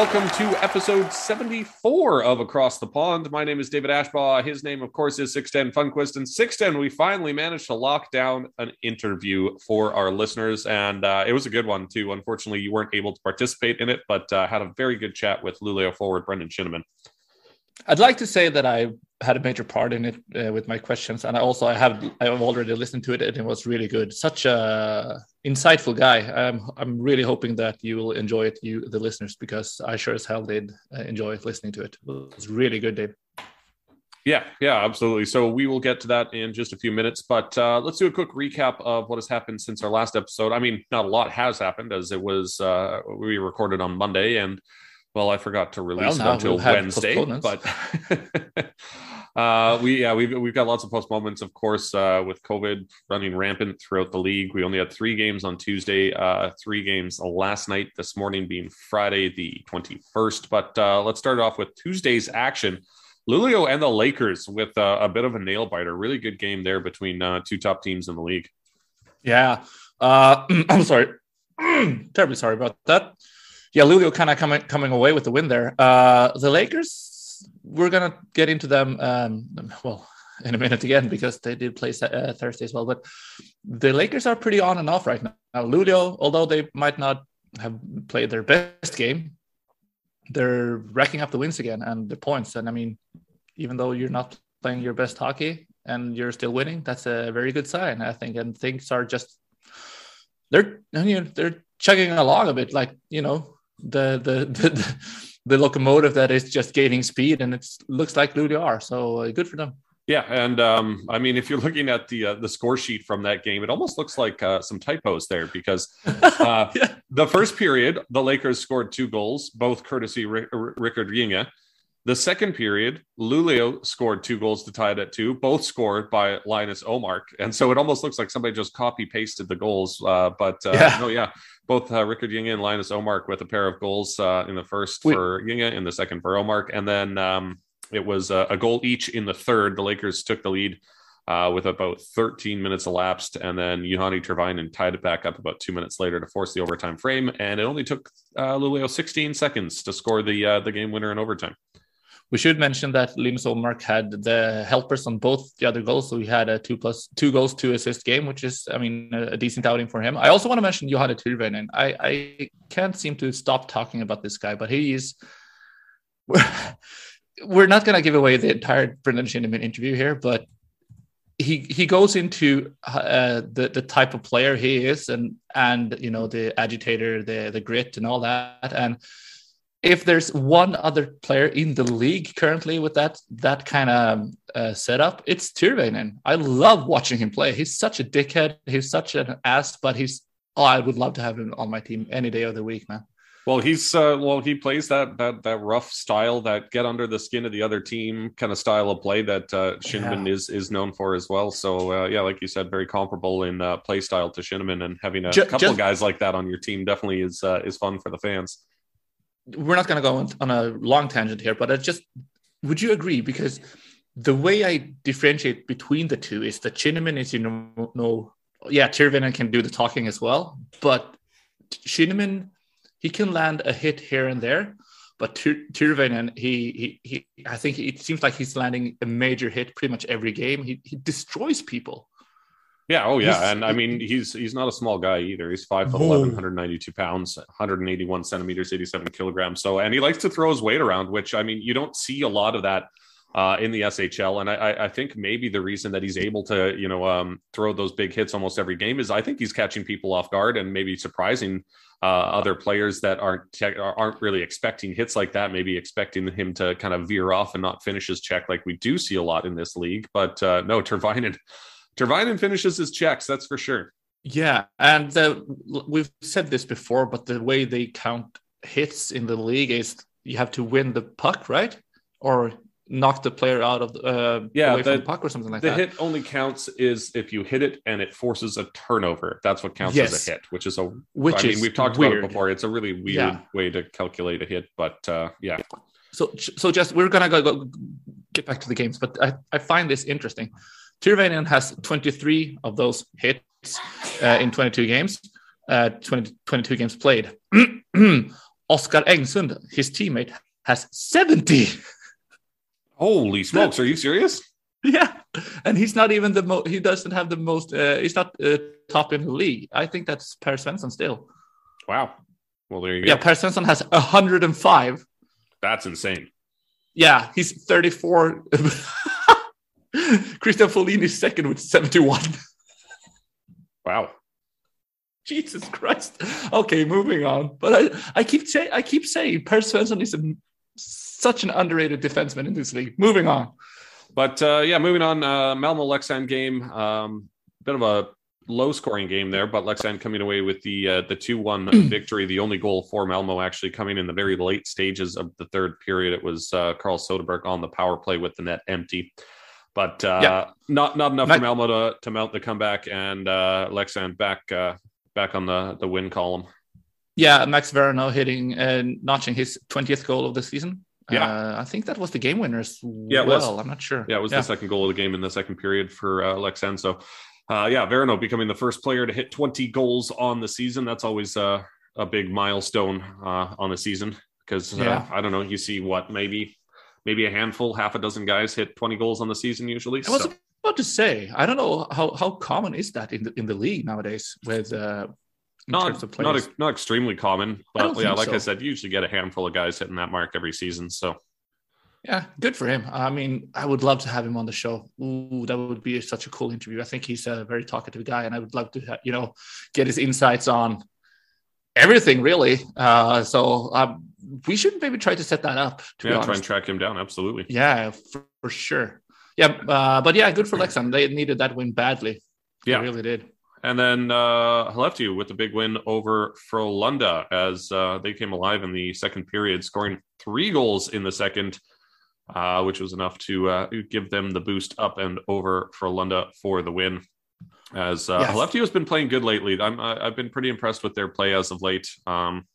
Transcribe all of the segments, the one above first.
Welcome to episode 74 of Across the Pond. My name is David Ashbaugh. His name, of course, is Sixten Funquist. And Sixten, we finally managed to lock down an interview for our listeners. And uh, it was a good one, too. Unfortunately, you weren't able to participate in it, but uh, had a very good chat with Luleå forward Brendan Shinnimin. I'd like to say that I had a major part in it uh, with my questions, and I also I have I've already listened to it, and it was really good. Such a insightful guy. I'm I'm really hoping that you will enjoy it, you the listeners, because I sure as hell did uh, enjoy listening to it. It was really good, Dave. Yeah, yeah, absolutely. So we will get to that in just a few minutes, but uh, let's do a quick recap of what has happened since our last episode. I mean, not a lot has happened, as it was uh, we recorded on Monday, and well, I forgot to release well, it until we'll Wednesday, but uh, we yeah we've we've got lots of post moments, of course, uh, with COVID running rampant throughout the league. We only had three games on Tuesday, uh, three games last night. This morning being Friday the twenty first. But uh, let's start off with Tuesday's action. Luleå and the Lakers with uh, a bit of a nail biter. Really good game there between uh, two top teams in the league. Yeah, uh, I'm sorry, terribly sorry about that yeah, Luleå kind of coming coming away with the win there. Uh, the Lakers, we're gonna get into them. Um, well, in a minute again because they did play uh, Thursday as well. But the Lakers are pretty on and off right now. Now, Luleå, although they might not have played their best game, they're racking up the wins again and the points. And I mean, even though you're not playing your best hockey and you're still winning, that's a very good sign, I think. And things are just they're you know, they're chugging along a bit, like you know the the the, the locomotive that is just gaining speed, and it looks like Luleå are. So uh, good for them. Yeah, and um, I mean, if you're looking at the uh, the score sheet from that game, it almost looks like uh, some typos there because uh, yeah. the first period, the Lakers scored two goals, both courtesy Rick- Rickard Ginge. The second period, Luleå scored two goals to tie it at two, both scored by Linus Omark, and so it almost looks like somebody just copy pasted the goals. Uh, but uh, yeah. no, yeah, both uh, Rickard Ginge and Linus Omark with a pair of goals uh, in the first Wait. for Ginge, in the second for Omark, and then um, it was a, a, goal each in the third. The Lakers took the lead. Uh, with about 13 minutes elapsed, and then Juhani Tyrväinen tied it back up about two minutes later to force the overtime frame. And it only took uh, Luleå 16 seconds to score the uh, the game winner in overtime. We should mention that Linus Omark had the helpers on both the other goals, so he had a two plus two goals, two assist game, which is, I mean, a, decent outing for him. I also want to mention Juhani Tyrväinen. I I can't seem to stop talking about this guy, but he is. We're, not going to give away the entire Brendan Shinnimin interview here, but he he goes into uh, the the type of player he is, and and you know the agitator, the the grit, and all that, and if there's one other player in the league currently with that that kind of uh, setup, it's Tyrväinen. I love watching him play. He's such a dickhead. He's such an ass, but he's oh, I would love to have him on my team any day of the week, man. Well, he's uh, well, he plays that that that rough style, that get under the skin of the other team kind of style of play that uh, Shinnimin yeah. is is known for as well. So uh, yeah, like you said, very comparable in uh, play style to Shinnimin, and having a just, couple just, guys like that on your team definitely is uh, is fun for the fans we're not going to go on a long tangent here, but I just would you agree? Because the way I differentiate between the two is that Shinnimin is, you know, no, yeah, Tyrväinen can do the talking as well, but Shinnimin, he can land a hit here and there, but Tyrväinen, he, he, he, I think it seems like he's landing a major hit pretty much every game. He, he destroys people. Yeah. Oh, yeah. He's, and I mean, he's he's not a small guy either. He's five foot 11, 192 pounds, 181 centimeters, 87 kilograms. So, and he likes to throw his weight around, which I mean, you don't see a lot of that uh, in the SHL. And I, I think maybe the reason that he's able to, you know, um, throw those big hits almost every game is I think he's catching people off guard and maybe surprising uh, other players that aren't te- aren't really expecting hits like that. Maybe expecting him to kind of veer off and not finish his check like we do see a lot in this league. But uh, no, Tyrväinen Tyrväinen finishes his checks, that's for sure. Yeah, and we've said this before, but the way they count hits in the league is you have to win the puck, right? Or knock the player out of uh, yeah, away the, from the puck or something like the that. The hit only counts is if you hit it and it forces a turnover. That's what counts yes. as a hit, which is a which I mean we've talked weird. about it before. It's a really weird yeah. way to calculate a hit, but uh, yeah. So so just we're gonna go, go get back to the games, but I, I find this interesting. Tyrväinen has 23 of those hits uh, in 22 games, uh, 20, 22 games played. Oscar Engsund, his teammate, has 70. Holy smokes! Are you serious? Yeah, and he's not even the most. He doesn't have the most. Uh, he's not uh, top in the league. I think that's Per Svensson still. Wow. Well, there you go. Yeah, Per Svensson has 105. That's insane. Yeah, he's 34. Christian Folin is second with 71. Wow. Jesus Christ. Okay, moving on. But I, I keep saying I keep saying Per Svensson is a, such an underrated defenseman in this league. Moving on. But uh, yeah, moving on. Uh, Malmo Leksand game. Um, bit of a low scoring game there, but Leksand coming away with the uh, the two one victory. The only goal for Malmo actually coming in the very late stages of the third period. It was uh, Carl Soderberg on the power play with the net empty. But uh, yeah. not not enough for Malmo to, to mount the comeback and uh, Leksand back uh, back on the the win column. Yeah, Max Véronneau hitting and notching his twentieth goal of the season. Yeah, uh, I think that was the game winners. Yeah, well, I'm not sure. Yeah, it was yeah. the second goal of the game in the second period for uh, Leksand. So, uh, yeah, Véronneau becoming the first player to hit 20 goals on the season. That's always uh, a big milestone uh, on the season because uh, yeah. I don't know. You see what maybe maybe a handful, half a dozen guys hit 20 goals on the season usually. I was so. about to say, I don't know how, how common is that in the, in the league nowadays with uh, not not not extremely common, but yeah, like so. I said, you usually get a handful of guys hitting that mark every season. So yeah, good for him. I mean, I would love to have him on the show. Ooh, that would be such a cool interview. I think he's a very talkative guy, and I would love to, you know, get his insights on everything really. Uh, so um, we should maybe try to set that up. To yeah, try and track him down. Absolutely. Yeah, for, for sure. Yeah, uh, but yeah, good for Leksand. They needed that win badly. They yeah, really did. And then uh, you with the big win over Frölunda as uh, they came alive in the second period, scoring three goals in the second, uh, which was enough to uh, give them the boost up and over Frölunda for the win. As uh, yes. has been playing good lately, I'm I've been pretty impressed with their play as of late. Um,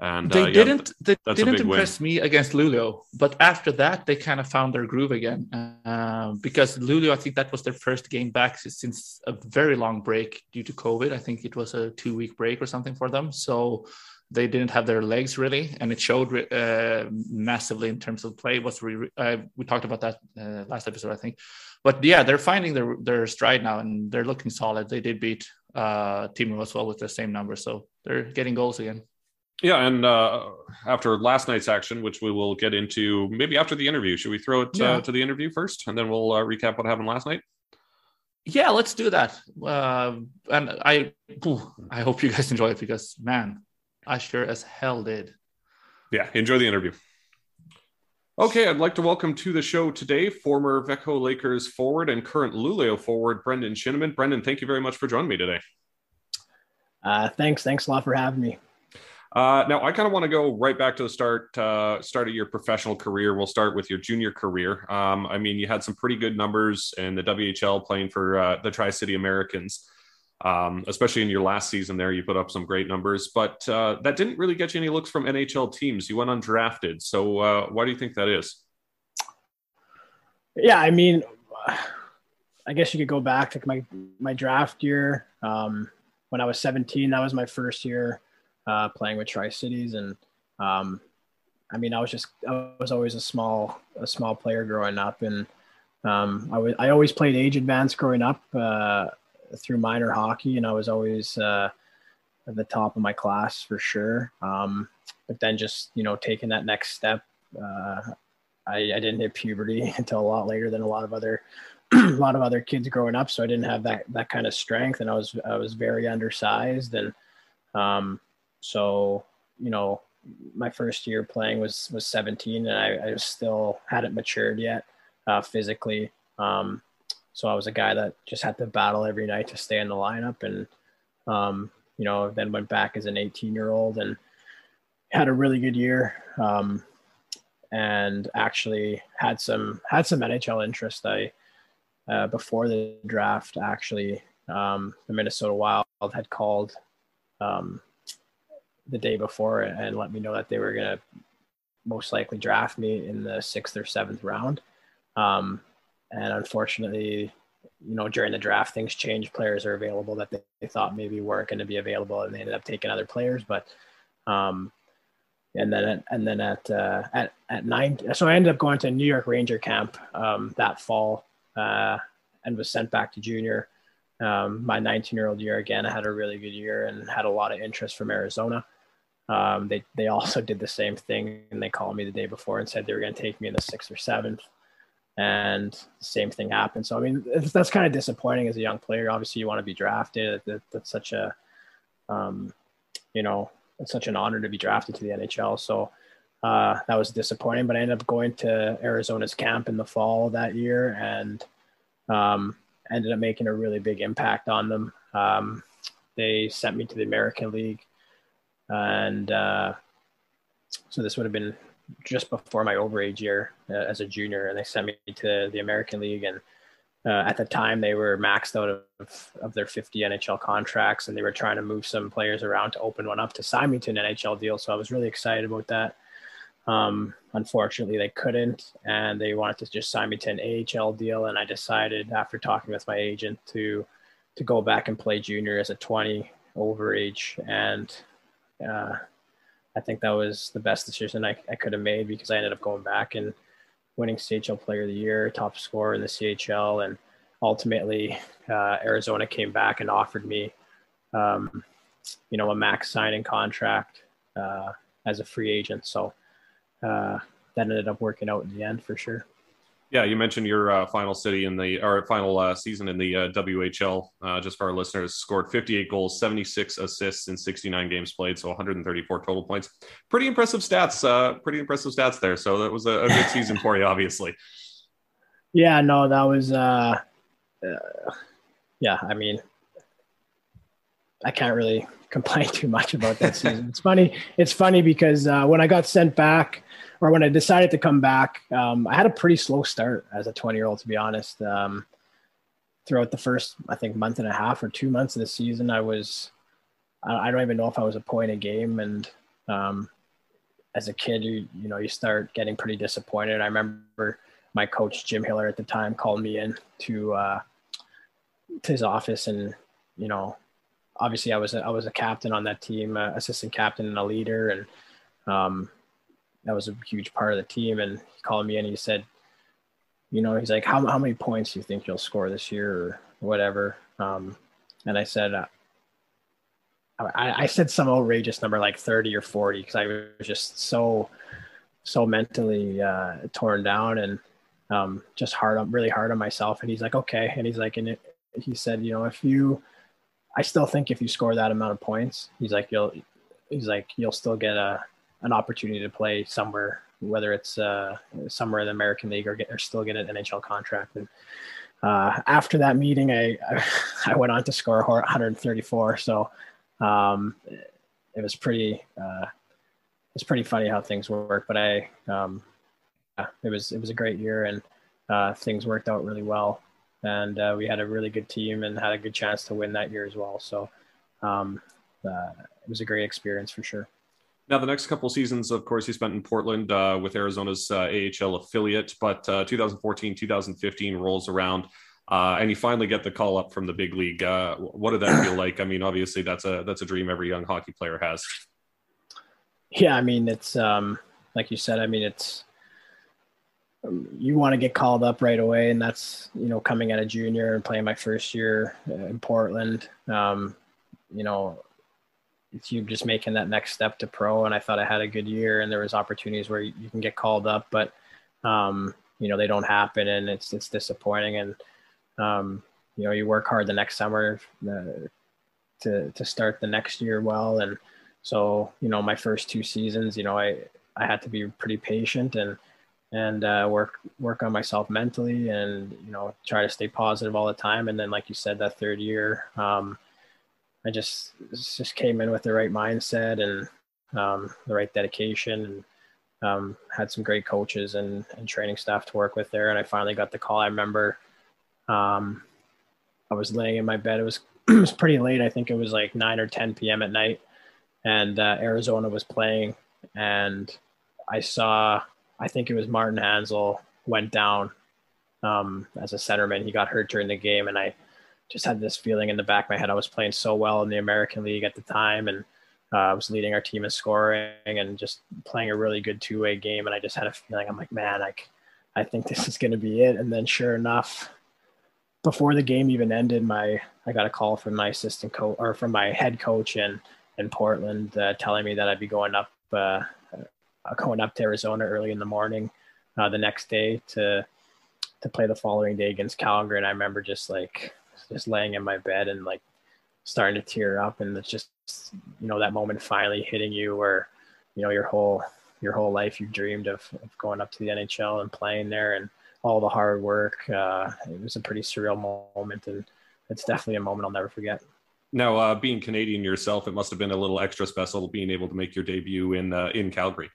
and they uh, didn't yeah, they didn't impress win. me against Luleå, but after that they kind of found their groove again. Uh, because Luleå, I think that was their first game back since a very long break due to COVID. I think it was a two week break or something for them. So they didn't have their legs really, and it showed uh, massively in terms of play. Was re- uh, we talked about that uh, last episode, I think. But yeah, they're finding their their stride now, and they're looking solid. They did beat uh, as well with the same number, so they're getting goals again. Yeah, and uh, after last night's action, which we will get into maybe after the interview, should we throw it uh, yeah. uh, to the interview first, and then we'll uh, recap what happened last night? Yeah, let's do that. Uh, and I, I hope you guys enjoy it because man, I sure as hell did. Yeah, enjoy the interview. Okay, I'd like to welcome to the show today former Växjö Lakers forward and current Luleå forward Brendan Shinnimin. Brendan, thank you very much for joining me today. Uh, thanks, thanks a lot for having me. Uh, now, I kind of want to go right back to the start uh, start of your professional career. We'll start with your junior career. Um, I mean, you had some pretty good numbers in the WHL playing for uh, the Tri City Americans, um, especially in your last season there. You put up some great numbers, but uh, that didn't really get you any looks from NHL teams. You went undrafted. So, uh, why do you think that is? Yeah, I mean, I guess you could go back to my my draft year um, when I was 17. That was my first year uh, playing with Tri Cities, and um, I mean, I was just I was always a small a small player growing up, and um, I was I always played age advanced growing up uh, through minor hockey, and I was always uh, at the top of my class for sure. Um, but then just you know taking that next step, uh, I, I didn't hit puberty until a lot later than a lot of other a lot of other kids growing up, so I didn't have that that kind of strength, and I was I was very undersized, and um, so, you know, my first year playing was was 17, and I, I still hadn't matured yet uh, physically. Um, so I was a guy that just had to battle every night to stay in the lineup, and um, you know, then went back as an 18 year old and had a really good year. Um, and actually had some had some NHL interest. I uh, before the draft, actually, um, the Minnesota Wild had called um, the day before and let me know that they were going to most likely draft me in the sixth or seventh round. Um, and unfortunately, you know, during the draft, things changed. Players are available that they, they thought maybe weren't going to be available, and they ended up taking other players. But um, and then at, and then at uh, at at nine. So I ended up going to New York Ranger camp um, that fall uh, and was sent back to junior. Um, my 19 year old year again, I had a really good year and had a lot of interest from Arizona. Um, they they also did the same thing and they called me the day before and said they were going to take me in the sixth or seventh. And the same thing happened. So I mean, that's kind of disappointing as a young player. Obviously, you want to be drafted. That, that's such a, um, you know, it's such an honor to be drafted to the NHL. So uh, that was disappointing. But I ended up going to Arizona's camp in the fall that year and um, ended up making a really big impact on them. Um, they sent me to the American League, and uh, so this would have been just before my overage year uh, as a junior, and they sent me to the American League and uh, at the time they were maxed out of, of their 50 NHL contracts and they were trying to move some players around to open one up to sign me to an NHL deal. So I was really excited about that. Um, unfortunately, they couldn't, and they wanted to just sign me to an AHL deal. And I decided, after talking with my agent, to to go back and play junior as a 20 overage. And uh, I think that was the best decision I, I could have made because I ended up going back and winning CHL Player of the Year, top scorer in the CHL, and ultimately uh, Arizona came back and offered me, um, you know, a max signing contract uh, as a free agent. So uh, that ended up working out in the end for sure. Yeah, you mentioned your uh, final city in the or final uh, season in the uh, WHL. Uh, just for our listeners, scored 58 goals, 76 assists in 69 games played, so 134 total points. Pretty impressive stats. Uh, pretty impressive stats there. So that was a, a good season for you, obviously. Yeah, no, that was. Uh, yeah, I mean, I can't really complain too much about that season. it's funny. It's funny because when I got sent back or when I decided to come back, um, I had a pretty slow start as a 20 year old, to be honest. Um, throughout the first, I think, month and a half or two months of the season, I was, I, don't even know if I was a point a game. And um, as a kid, you, you know, you start getting pretty disappointed. I remember my coach, Jim Hiller, at the time, called me in to, uh, to his office and, you know, obviously I was a, I was a captain on that team, uh, assistant captain and a leader, and um, that was a huge part of the team. And he called me and he said, you know, he's like, how, how many points do you think you'll score this year or whatever? Um, and I said, uh, I, I said some outrageous number like 30 or 40 because I was just so, so mentally uh, torn down and um, just hard on, really hard on myself. And he's like, okay. And he's like, and it, he said, you know, if you, I still think if you score that amount of points, he's like, you'll, he's like, you'll still get a, an opportunity to play somewhere, whether it's uh, somewhere in the American League or get or still get an NHL contract. And uh, after that meeting, I, I went on to score 134. So um, it was pretty uh, it's pretty funny how things work. But I um, yeah, it was it was a great year and uh, things worked out really well. And uh, we had a really good team and had a good chance to win that year as well. So um, uh, it was a great experience for sure. Now, the next couple seasons, of course, he spent in Portland uh, with Arizona's uh, AHL affiliate, but uh, 2014, 2015 rolls around. Uh, and you finally get the call up from the big league. Uh, what did that feel like? I mean, obviously, that's a that's a dream every young hockey player has. Yeah, I mean, it's um, like you said. I mean, it's um, you want to get called up right away, and that's you know coming at a junior and playing my first year uh, in Portland. Um, you know, you just making that next step to pro. And I thought I had a good year, and there was opportunities where you can get called up, but um, you know they don't happen, and it's it's disappointing. And um, you know you work hard the next summer uh, to to start the next year well, and so you know my first two seasons, you know I I had to be pretty patient and and uh, work work on myself mentally, and you know try to stay positive all the time. And then like you said, that third year. Um, I just just came in with the right mindset and um, the right dedication and um, had some great coaches and, and training staff to work with there. And I finally got the call. I remember um, I was laying in my bed. It was it was pretty late. I think it was like nine or 10 p.m. at night, and uh, Arizona was playing. And I saw, I think it was Martin Hanzal went down um, as a centerman. He got hurt during the game, and I just had this feeling in the back of my head. I was playing so well in the American League at the time, and uh, I was leading our team in scoring and just playing a really good two way game. And I just had a feeling I'm like, man, like I think this is going to be it. And then sure enough, before the game even ended, my I got a call from my assistant coach or from my head coach in in Portland uh, telling me that I'd be going up uh, going up to Arizona early in the morning uh, the next day to to play the following day against Calgary. And I remember just like just laying in my bed and like starting to tear up, and it's just you know that moment finally hitting you where you know your whole your whole life you dreamed of, of going up to the NHL and playing there and all the hard work. Uh, it was a pretty surreal moment, and it's definitely a moment I'll never forget. Now, uh, being Canadian yourself, it must have been a little extra special being able to make your debut in uh, in Calgary.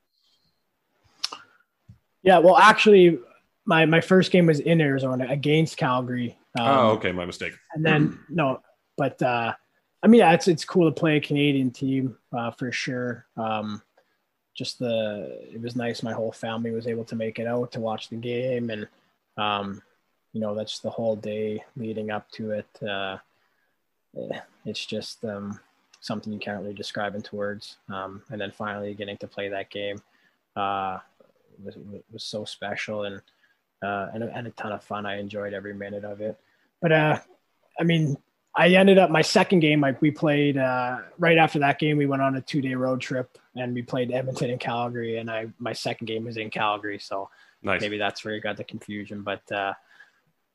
Yeah, well, actually, my my first game was in Arizona against Calgary. Um, oh, okay, my mistake. And then no, but uh, I mean, yeah, it's it's cool to play a Canadian team uh, for sure. Um, just the it was nice. My whole family was able to make it out to watch the game, and um, you know that's the whole day leading up to it. Uh, eh, it's just um, something you can't really describe into words. Um, and then finally getting to play that game uh, was was so special and uh, and, and a ton of fun. I enjoyed every minute of it. But uh, I mean, I ended up my second game. Like we played uh, right after that game, we went on a two day road trip and we played Edmonton and Calgary. And I my second game was in Calgary, so nice. maybe that's where you got the confusion. But uh,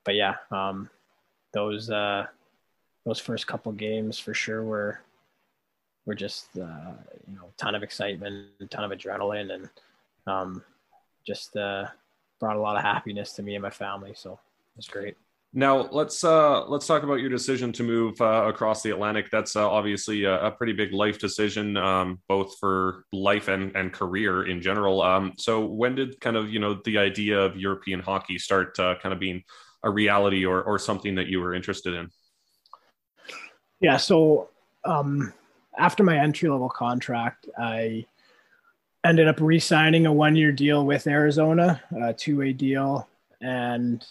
but yeah, um, those uh, those first couple games for sure were were just uh, you know ton of excitement, a ton of adrenaline, and um, just uh, brought a lot of happiness to me and my family. So it's great. Now let's uh, let's talk about your decision to move uh, across the Atlantic. That's uh, obviously a, a, pretty big life decision, um, both for life and, and career in general. Um, so when did kind of you know the idea of European hockey start uh, kind of being a reality or or something that you were interested in? Yeah, so um, after my entry level contract, I ended up re-signing a one-year deal with Arizona, a two-way deal, and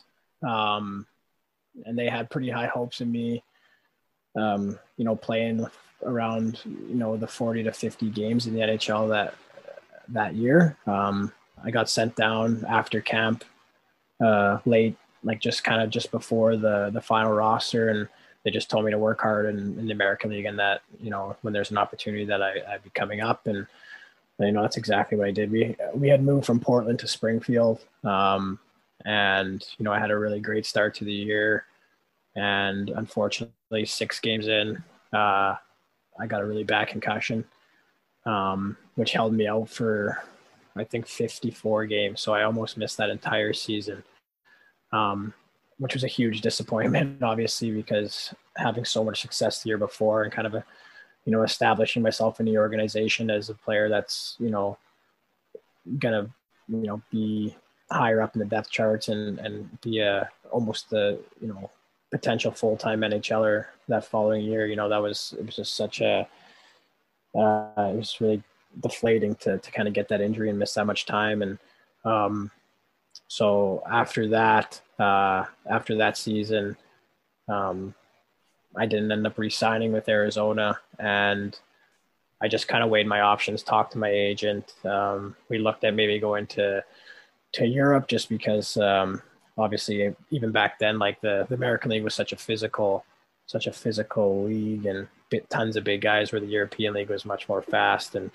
um, and they had pretty high hopes in me. Um, you know, playing around you know the 40 to 50 games in the NHL that that year. Um, I got sent down after camp uh, late, like just kind of just before the the final roster, and they just told me to work hard in, in the American League, and that you know when there's an opportunity that I, I'd be coming up, and you know that's exactly what I did. We we had moved from Portland to Springfield, um, and you know I had a really great start to the year, and unfortunately six games in, uh, I got a really bad concussion, um, which held me out for I think 54 games. So I almost missed that entire season, um, which was a huge disappointment, obviously because having so much success the year before and kind of a you know, establishing myself in the organization as a player that's, you know, gonna, you know, be higher up in the depth charts and and be a almost the, you know, potential full time NHLer that following year. You know, that was it was just such a uh, it was really deflating to to kind of get that injury and miss that much time. And um, so after that, uh, after that season, um, I didn't end up re-signing with Arizona, and I just kind of weighed my options, talked to my agent. Um, we looked at maybe going to to Europe just because um, obviously even back then, like the, the American League was such a physical, such a physical league, and tons of big guys. Where the European League was much more fast and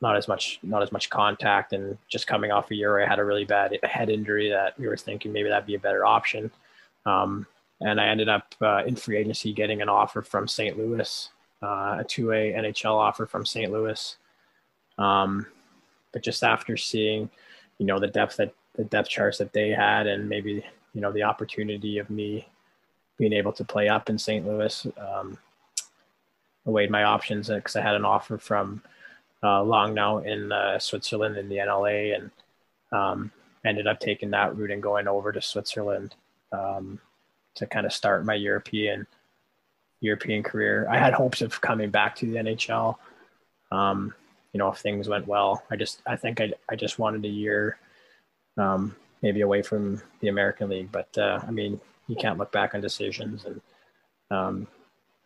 not as much not as much contact. And just coming off a year, I had a really bad head injury that we were thinking maybe that'd be a better option. Um, and I ended up uh, in free agency getting an offer from St. Louis, uh, a two-way NHL offer from St. Louis. Um, but just after seeing, you know, the depth that the depth charts that they had, and maybe you know the opportunity of me being able to play up in St. Louis, um, I weighed my options because I had an offer from uh, Langnau in uh, Switzerland in the NLA, and um, ended up taking that route and going over to Switzerland. To kind of start my European European career. I had hopes of coming back to the NHL. Um, you know, if things went well, I just I think I I just wanted a year, um, maybe away from the American League. But uh, I mean, you can't look back on decisions, and um,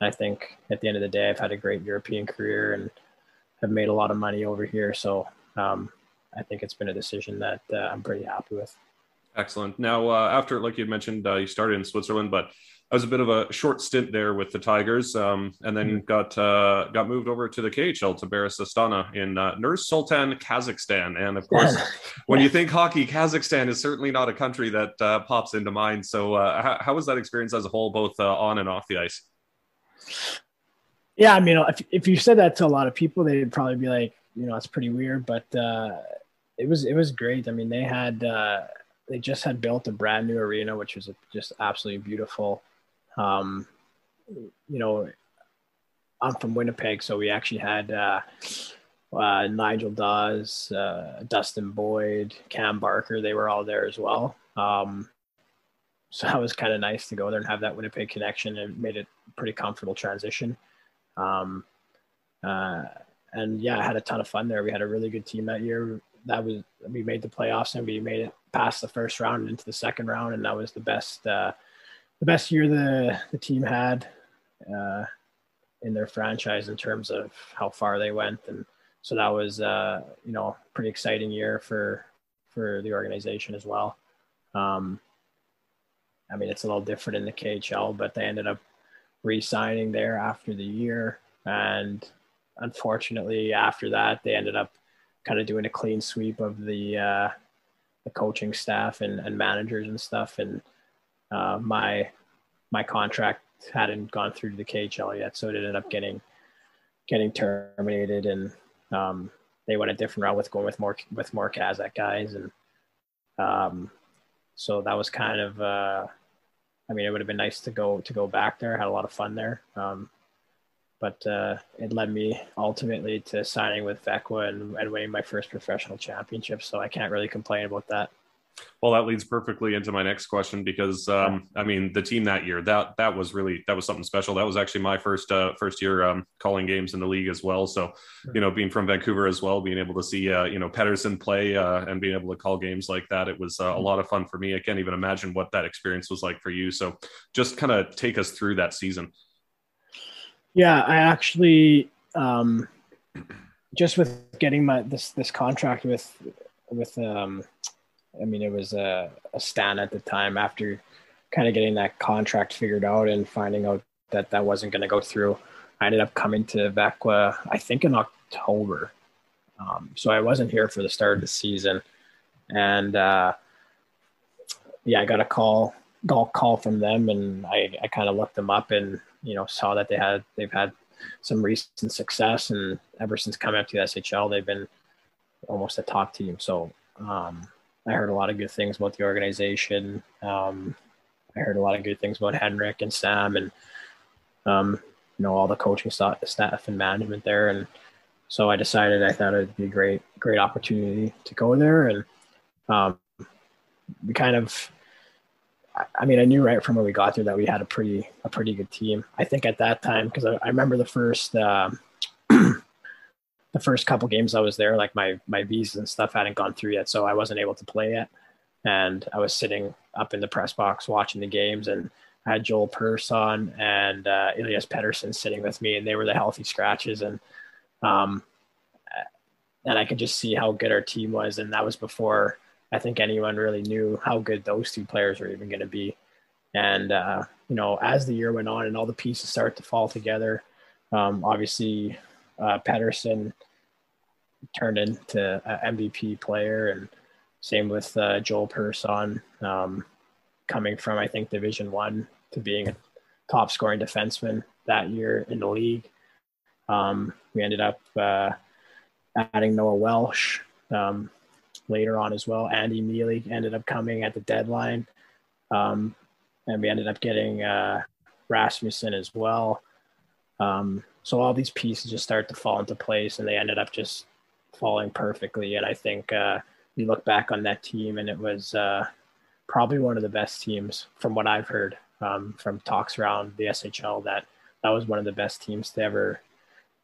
I think at the end of the day, I've had a great European career, and have made a lot of money over here. So um, I think it's been a decision that uh, I'm pretty happy with. Excellent. Now, uh, after, like you mentioned, uh, you started in Switzerland, but I was a bit of a short stint there with the Tigers, um, and then mm-hmm. got uh, got moved over to the KHL to Barys Astana in uh, Nur Sultan, Kazakhstan. And of course, when you think hockey, Kazakhstan is certainly not a country that uh, pops into mind. So, uh, how, how, was that experience as a whole, both uh, on and off the ice? Yeah, I mean, if, if you said that to a lot of people, they'd probably be like, you know, it's pretty weird, but uh, it was it was great. I mean, they had they just had built a brand new arena, which was just absolutely beautiful. Um, you know, I'm from Winnipeg, so we actually had uh, uh, Nigel Dawes, uh, Dustin Boyd, Cam Barker. They were all there as well. Um, so that was kind of nice to go there and have that Winnipeg connection and made it pretty comfortable transition. Um, uh, and yeah, I had a ton of fun there. We had a really good team that year. That was we made the playoffs and we made it past the first round into the second round, and that was the best uh, the best year the the team had uh, in their franchise in terms of how far they went, and so that was uh, you know pretty exciting year for for the organization as well. Um, I mean, it's a little different in the KHL, but they ended up re-signing there after the year, and unfortunately, after that, they ended up kind of doing a clean sweep of the uh, the coaching staff and, and managers and stuff, and uh, my my contract hadn't gone through to the KHL yet, so it ended up getting getting terminated, and um, they went a different route with going with more with more Kazakh guys, and um, so that was kind of. Uh, I mean, it would have been nice to go to go back there. Had a lot of fun there, um, but uh, it led me ultimately to signing with Växjö and, and winning my first professional championship. So I can't really complain about that. Well, that leads perfectly into my next question because um, I mean the team that year that that was really that was something special. That was actually my first uh, first year um, calling games in the league as well. So you know, being from Vancouver as well, being able to see uh, you know Pettersson play uh, and being able to call games like that, it was uh, a mm-hmm. lot of fun for me. I can't even imagine what that experience was like for you. So just kind of take us through that season. Yeah, I actually um, just with getting my this this contract with with um, I mean, it was a, a Stan at the time after kind of getting that contract figured out and finding out that that wasn't going to go through. I ended up coming to Växjö, I think in October. Um, so I wasn't here for the start of the season. And uh, yeah, I got a call, call, call from them and I, I kind of looked them up and, you know, saw that they had, they've had some recent success. And ever since coming up to the SHL, they've been almost a top team. So um, I heard a lot of good things about the organization. Um, I heard a lot of good things about Henrik and Sam and um, you know all the coaching staff, and management there. And so I decided I thought it'd be a great great opportunity to go there. And um, we kind of, I mean, I knew right from when we got there that we had a pretty a pretty good team. I think at that time because I, I, remember the first. Uh, the first couple games I was there, like my my visas and stuff hadn't gone through yet, so I wasn't able to play yet. And I was sitting up in the press box watching the games, and I had Joel Persson and uh, Elias Pettersson sitting with me, and they were the healthy scratches, and um, and I could just see how good our team was, and that was before I think anyone really knew how good those two players were even going to be. And uh, you know, as the year went on, and all the pieces start to fall together, um, obviously uh, Pettersson turned into an MVP player, and same with uh, Joel Persson, um, coming from I think Division One to being a top scoring defenseman that year in the league. Um, we ended up uh, adding Noah Welch um, later on as well. Andy Miele ended up coming at the deadline, um, and we ended up getting uh, Rasmussen as well. Um, so all these pieces just start to fall into place, and they ended up just falling perfectly. And I think uh, you look back on that team, and it was uh, probably one of the best teams from what I've heard um, from talks around the SHL. That that was one of the best teams to ever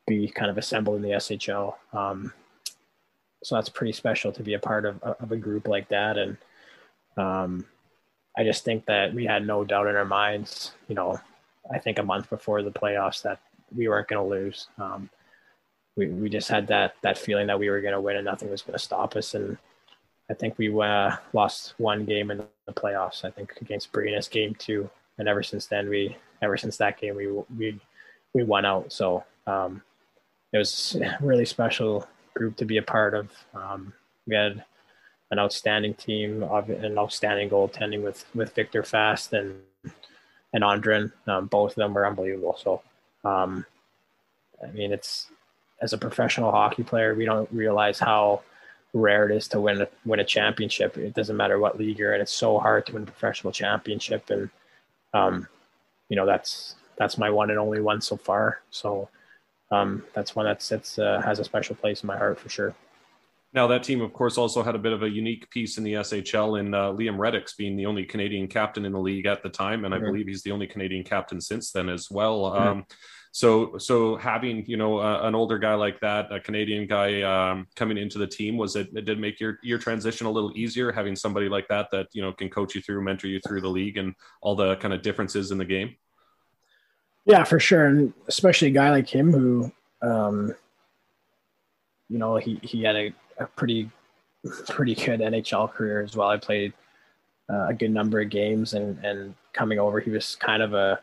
be kind of assembled in the SHL. Um, so that's pretty special to be a part of, of a group like that. And um, I just think that we had no doubt in our minds, you know, I think a month before the playoffs that we weren't going to lose. Um, we, we just had that that feeling that we were going to win and nothing was going to stop us. And I think we uh, lost one game in the playoffs. I think against Brynäs, game two, and ever since then we ever since that game we we we won out. So um, it was really special group to be a part of. Um, we had an outstanding team, an outstanding goaltending with with Viktor Fasth and and Andren. Um, both of them were unbelievable. So, um, I mean, it's as a professional hockey player, we don't realize how rare it is to win a, win a championship. It doesn't matter what league you're in; it's so hard to win a professional championship, and um, you know that's that's my one and only one so far. So um, that's one that sits uh, has a special place in my heart for sure. Now that team, of course, also had a bit of a unique piece in the SHL in uh, Liam Reddox being the only Canadian captain in the league at the time, and mm-hmm. I believe he's the only Canadian captain since then as well. Mm-hmm. Um, so, so having you know uh, an older guy like that, a Canadian guy um, coming into the team, was it, it did make your your transition a little easier having somebody like that that you know can coach you through, mentor you through the league, and all the kind of differences in the game. Yeah, for sure, and especially a guy like him who, um, you know, he he had a, a pretty pretty good NHL career as well. I played uh, a good number of games, and and coming over, he was kind of a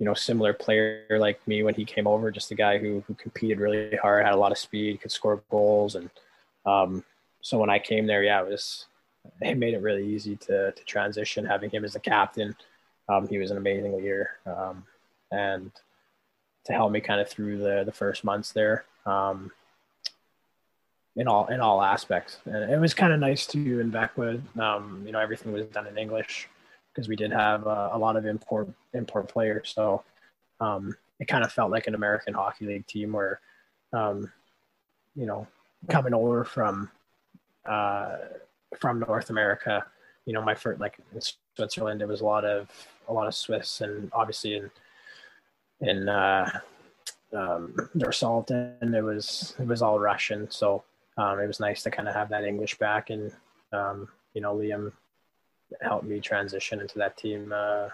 you know, similar player like me when he came over, just a guy who, who competed really hard, had a lot of speed, could score goals. And um, so when I came there, yeah, it was, it made it really easy to, to transition having him as the captain. Um, he was an amazing leader. Um, and to help me kind of through the, the first months there, um, in all, in all aspects. And it was kind of nice to in Växjö. Um, you know, everything was done in English because we did have uh, a lot of import import players. So um, it kind of felt like an American Hockey League team where, um, you know, coming over from uh, from North America. You know, my first like in Switzerland, there was a lot of a lot of Swiss, and obviously in in uh, um, Nur Sultan, it was it was all Russian. So um, it was nice to kind of have that English back, and um, you know, Liam helped me transition into that team uh,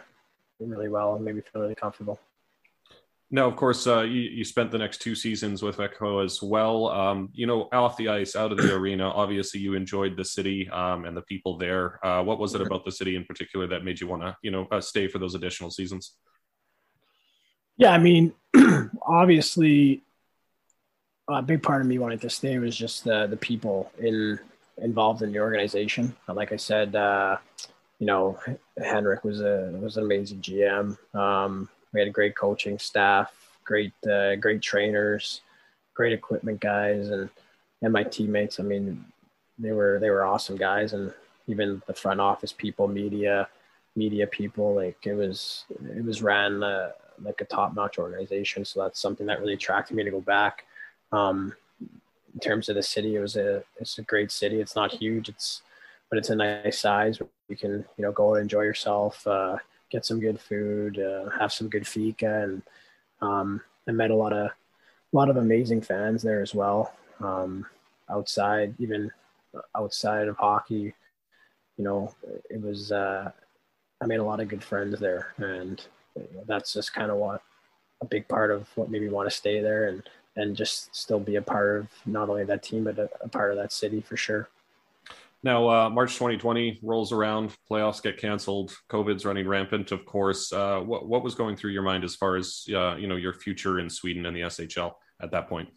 really well and made me feel really comfortable. Now, of course, uh, you, you, spent the next two seasons with Växjö as well. Um, you know, off the ice, out of the arena, obviously you enjoyed the city um, and the people there. Uh, what was it about the city in particular that made you want to, you know, uh, stay for those additional seasons? Yeah, I mean, obviously, a big part of me wanting to stay was just the the people in involved in the organization. Like I said, uh, you know, Henrik was a was an amazing GM. Um, we had a great coaching staff, great uh, great trainers, great equipment guys, and and my teammates. I mean, they were they were awesome guys, and even the front office people, media, media people. Like it was it was ran uh, like a top notch organization. So that's something that really attracted me to go back. Um, in terms of the city, it was a it's a great city. It's not huge. It's but it's a nice size. Where you can you know go and enjoy yourself, uh, get some good food, uh, have some good fika, and um, I met a lot of a lot of amazing fans there as well. Um, outside, even outside of hockey, you know, it was uh, I made a lot of good friends there, and you know, that's just kind of what a big part of what made me want to stay there and and just still be a part of not only that team but a, a part of that city for sure. Now, uh, March 2020 rolls around, playoffs get canceled, COVID's running rampant. Of course, uh, what what was going through your mind as far as uh, you know your future in Sweden and the SHL at that point?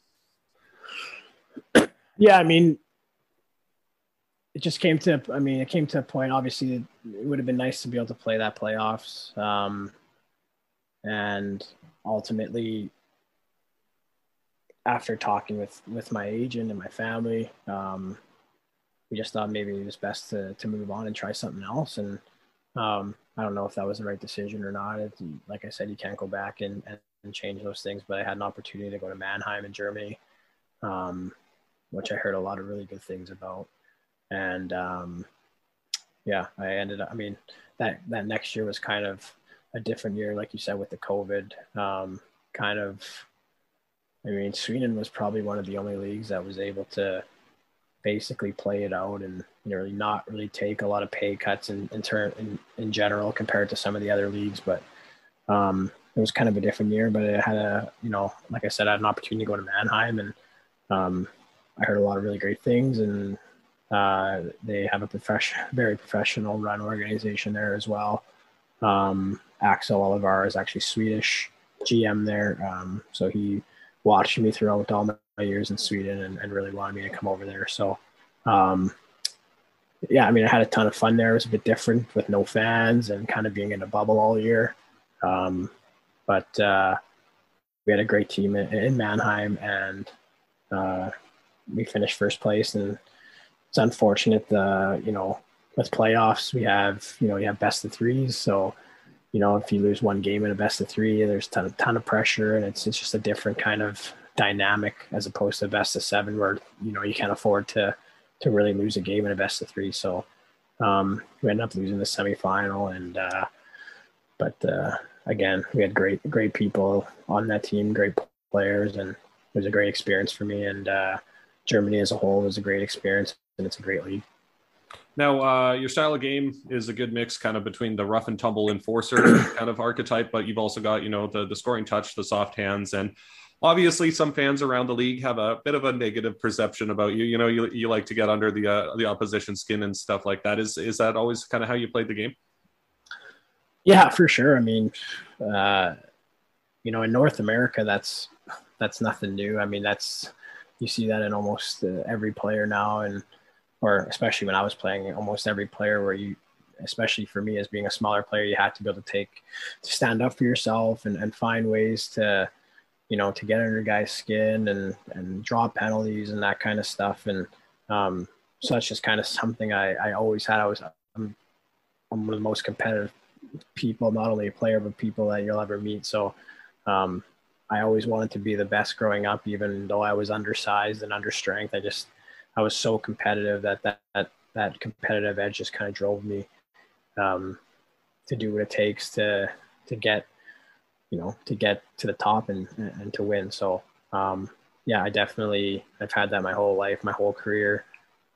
Yeah, I mean, it just came to. I mean, it came to a point. Obviously, it would have been nice to be able to play that playoffs, um, and ultimately, after talking with with my agent and my family, um, we just thought maybe it was best to to move on and try something else. And um, I don't know if that was the right decision or not. It, like I said, you can't go back and, and change those things. But I had an opportunity to go to Mannheim in Germany, um, which I heard a lot of really good things about. And um, yeah, I ended up. I mean, that that next year was kind of a different year, like you said, with the COVID. Um, kind of I mean, Sweden was probably one of the only leagues that was able to basically play it out and you know not really take a lot of pay cuts in in, turn, in, in general compared to some of the other leagues. But um, it was kind of a different year. But it had a you know, like I said, I had an opportunity to go to Mannheim and um, I heard a lot of really great things, and uh, they have a profession, very professional run organization there as well. Um, Axel Alavaara is actually Swedish GM there, um, so he watched me throughout all my years in Sweden and, and really wanted me to come over there. So, um, yeah, I mean, I had a ton of fun there. It was a bit different with no fans and kind of being in a bubble all year. Um, but uh, we had a great team in, in Mannheim, and uh, we finished first place. And it's unfortunate, uh, you know, with playoffs, we have you know you have best of threes, so you know if you lose one game in a best of three, there's a ton, ton of pressure, and it's it's just a different kind of dynamic as opposed to best of seven, where you know you can't afford to to really lose a game in a best of three. So um, we ended up losing the semifinal, and uh, but uh, again, we had great great people on that team, great players, and it was a great experience for me. And uh, Germany as a whole was a great experience, and it's a great league. Now, uh, your style of game is a good mix, kind of between the rough and tumble enforcer kind of archetype, but you've also got, you know, the the scoring touch, the soft hands, and obviously some fans around the league have a bit of a negative perception about you. You know, you, you like to get under the uh, the opposition skin and stuff like that. Is is that always kind of how you played the game? Yeah, for sure. I mean, uh, you know, in North America, that's that's nothing new. I mean, that's you see that in almost uh, every player now, and or especially when I was playing, almost every player where you especially for me as being a smaller player, you had to be able to take to stand up for yourself and, and find ways to you know, to get under guys' skin and and draw penalties and that kind of stuff. And um, so that's just kind of something I, I always had. I was I'm, I'm one of the most competitive people, not only a player but people that you'll ever meet. So um, I always wanted to be the best growing up, even though I was undersized and under strength. I just I was so competitive that that that, that competitive edge just kind of drove me um, to do what it takes to to get you know, to get to the top and, and to win. So, um, yeah, I definitely, I've had that my whole life, my whole career.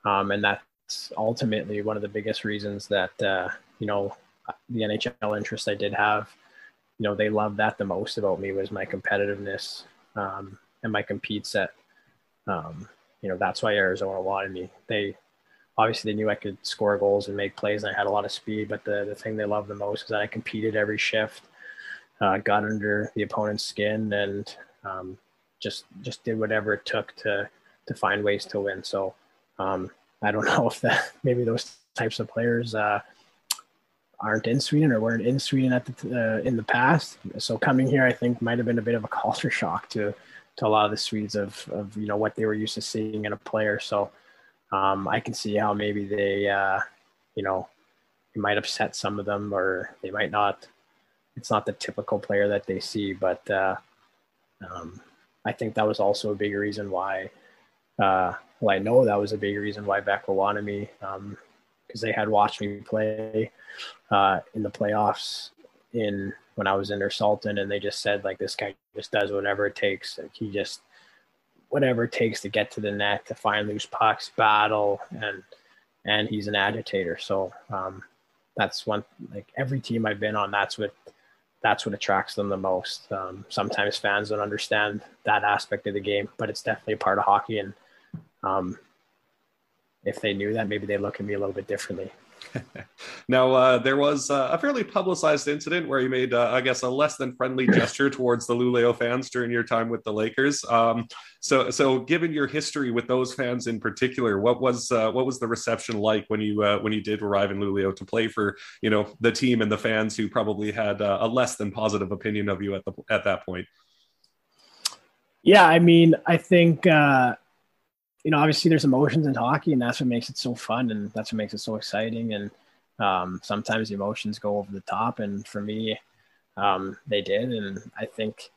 Um, and that's ultimately one of the biggest reasons that, uh, you know, the NHL interest I did have, you know, they loved that the most about me was my competitiveness um, and my compete set. Um, you know, that's why Arizona wanted me. They obviously they knew I could score goals and make plays and I had a lot of speed, but the, the thing they loved the most is that I competed every shift uh, got under the opponent's skin and um, just just did whatever it took to to find ways to win. So um, I don't know if that maybe those types of players uh, aren't in Sweden or weren't in Sweden at the uh, in the past. So coming here, I think might have been a bit of a culture shock to to a lot of the Swedes of of you know what they were used to seeing in a player. So um, I can see how maybe they uh, you know it might upset some of them or they might not it's not the typical player that they see, but uh, um, I think that was also a big reason why. Uh, well, I know that was a big reason why Växjö wanted me because um, they had watched me play uh, in the playoffs in when I was in Nur Sultan, and they just said like this guy just does whatever it takes. Like, he just whatever it takes to get to the net, to find loose pucks, battle, and and he's an agitator. So um, that's one like every team I've been on. That's what that's what attracts them the most. Um, sometimes fans don't understand that aspect of the game, but it's definitely a part of hockey. And um, if they knew that, maybe they look at me a little bit differently. now, uh, there was uh, a fairly publicized incident where you made, uh, I guess, a less than friendly gesture towards the Luleå fans during your time with the Lakers. Um, so, so given your history with those fans in particular, what was uh, what was the reception like when you uh, when you did arrive in Luleå to play for you know the team and the fans who probably had uh, a less than positive opinion of you at the at that point? Yeah, I mean, I think you know, obviously there's emotions in hockey, and that's what makes it so fun, and that's what makes it so exciting. And um, sometimes the emotions go over the top, and for me, um, they did. And I think,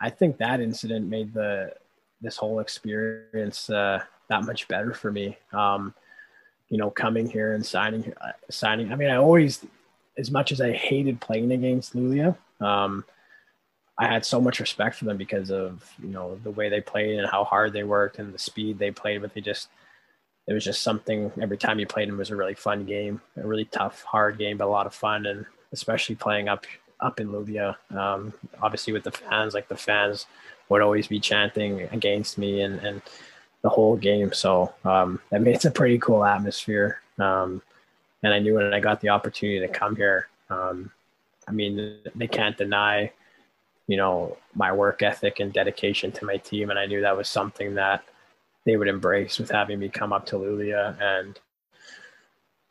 I think that incident made the this whole experience uh, that much better for me. Um, you know, coming here and signing, uh, signing. I mean, I always, as much as I hated playing against Luleå, um, I had so much respect for them because of you know the way they played and how hard they worked and the speed they played. But they just it was just something. Every time you played them was a really fun game, a really tough, hard game, but a lot of fun. And especially playing up up in Luleå, um, obviously with the fans, like the fans would always be chanting against me, and and the whole game. So um, mean, it's a pretty cool atmosphere. Um, and I knew when I got the opportunity to come here, um, I mean, they can't deny, you know, my work ethic and dedication to my team, and I knew that was something that they would embrace with having me come up to Luleå. And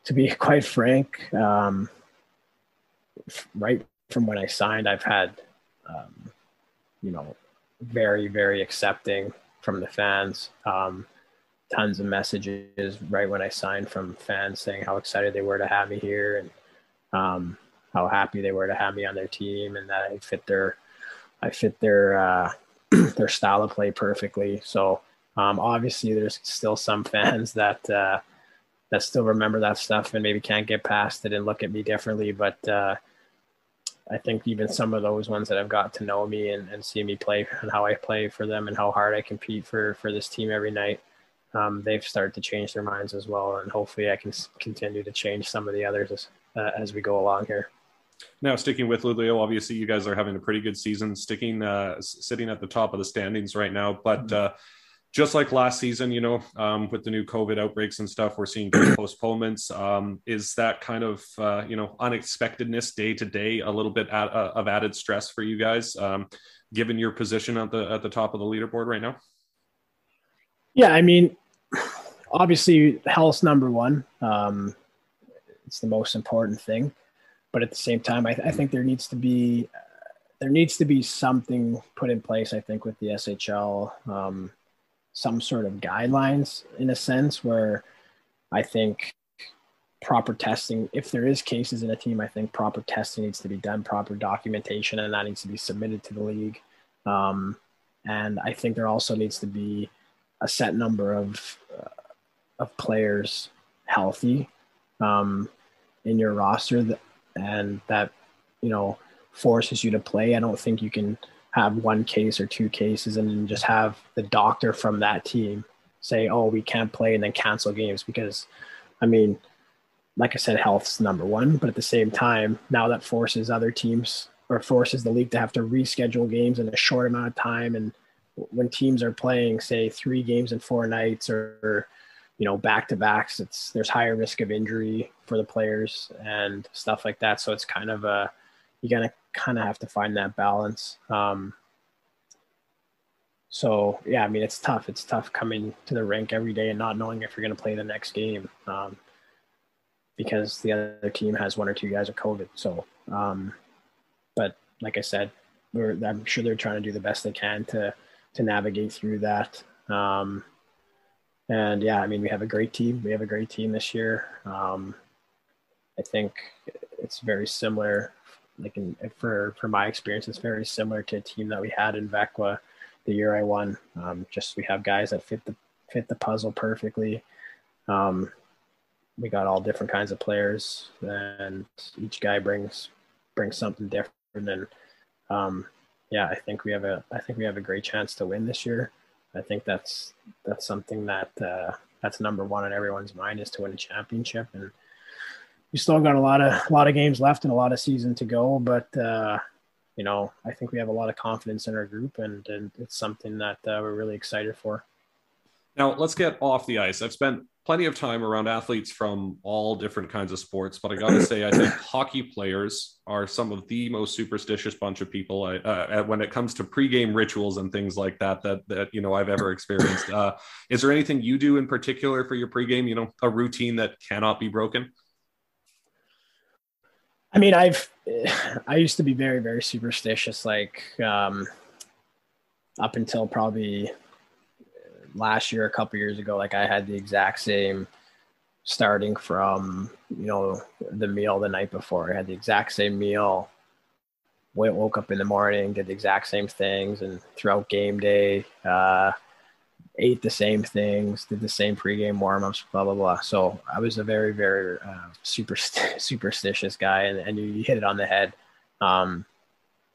to be quite frank, um, right from when I signed, I've had, um, you know, very, very accepting from the fans. Um, tons of messages right when I signed from fans saying how excited they were to have me here and um, how happy they were to have me on their team and that I fit their I fit their uh, their style of play perfectly. So um, obviously, there's still some fans that uh, that still remember that stuff and maybe can't get past it and look at me differently. But uh, I think even some of those ones that have got to know me and, and see me play and how I play for them and how hard I compete for for this team every night, um, they've started to change their minds as well. And hopefully, I can continue to change some of the others as, uh, as we go along here. Now, sticking with Luleå, obviously you guys are having a pretty good season, sticking uh, sitting at the top of the standings right now. But mm-hmm. uh, just like last season, you know, um, with the new COVID outbreaks and stuff, we're seeing postponements. Um, is that kind of uh, you know unexpectedness day to day a little bit at, uh, of added stress for you guys, um, given your position at the at the top of the leaderboard right now? Yeah, I mean, obviously, health's number one. Um, it's the most important thing, but at the same time, I, th- I think there needs to be there needs to be something put in place. I think with the SHL um, some sort of guidelines in a sense where I think proper testing, if there is cases in a team, I think proper testing needs to be done, proper documentation, and that needs to be submitted to the league. Um, and I think there also needs to be a set number of uh, of players healthy um, in your roster, that, and that you know forces you to play. I don't think you can have one case or two cases and then just have the doctor from that team say, oh, we can't play and then cancel games because, I mean, like I said, health's number one. But at the same time, now that forces other teams or forces the league to have to reschedule games in a short amount of time. And when teams are playing, say, three games in four nights or, you know, back to backs, it's there's higher risk of injury for the players and stuff like that. So it's kind of a you gotta kind of have to find that balance. Um, so yeah, I mean it's tough. It's tough coming to the rink every day and not knowing if you're going to play the next game um, because the other team has one or two guys with COVID. So, um, but like I said, I'm sure they're trying to do the best they can to to navigate through that. Um, and yeah, I mean we have a great team. We have a great team this year. Um, I think it's very similar like in, for for my experience, it's very similar to a team that we had in Växjö the year I won. Um, just we have guys that fit the fit the puzzle perfectly. Um, we got all different kinds of players, and each guy brings brings something different. And um, yeah, I think we have a I think we have a great chance to win this year. I think that's that's something that uh, that's number one on everyone's mind is to win a championship and we still got a lot of a lot of games left and a lot of season to go, but uh, you know, I think we have a lot of confidence in our group, and, and it's something that uh, we're really excited for. Now, let's get off the ice. I've spent plenty of time around athletes from all different kinds of sports, but I got to say, I think hockey players are some of the most superstitious bunch of people I, uh, when it comes to pregame rituals and things like that. That that you know I've ever experienced. Uh, is there anything you do in particular for your pregame? You know, a routine that cannot be broken. I mean, I've I used to be very very superstitious, like um, up until probably last year, a couple years ago. Like I had the exact same starting from you know the meal the night before. I had the exact same meal. went, Woke up in the morning, did the exact same things, and throughout game day, uh, ate the same things, did the same pregame warmups, blah blah blah. So I was a very very uh, super superstitious guy, and, and you hit it on the head. Um,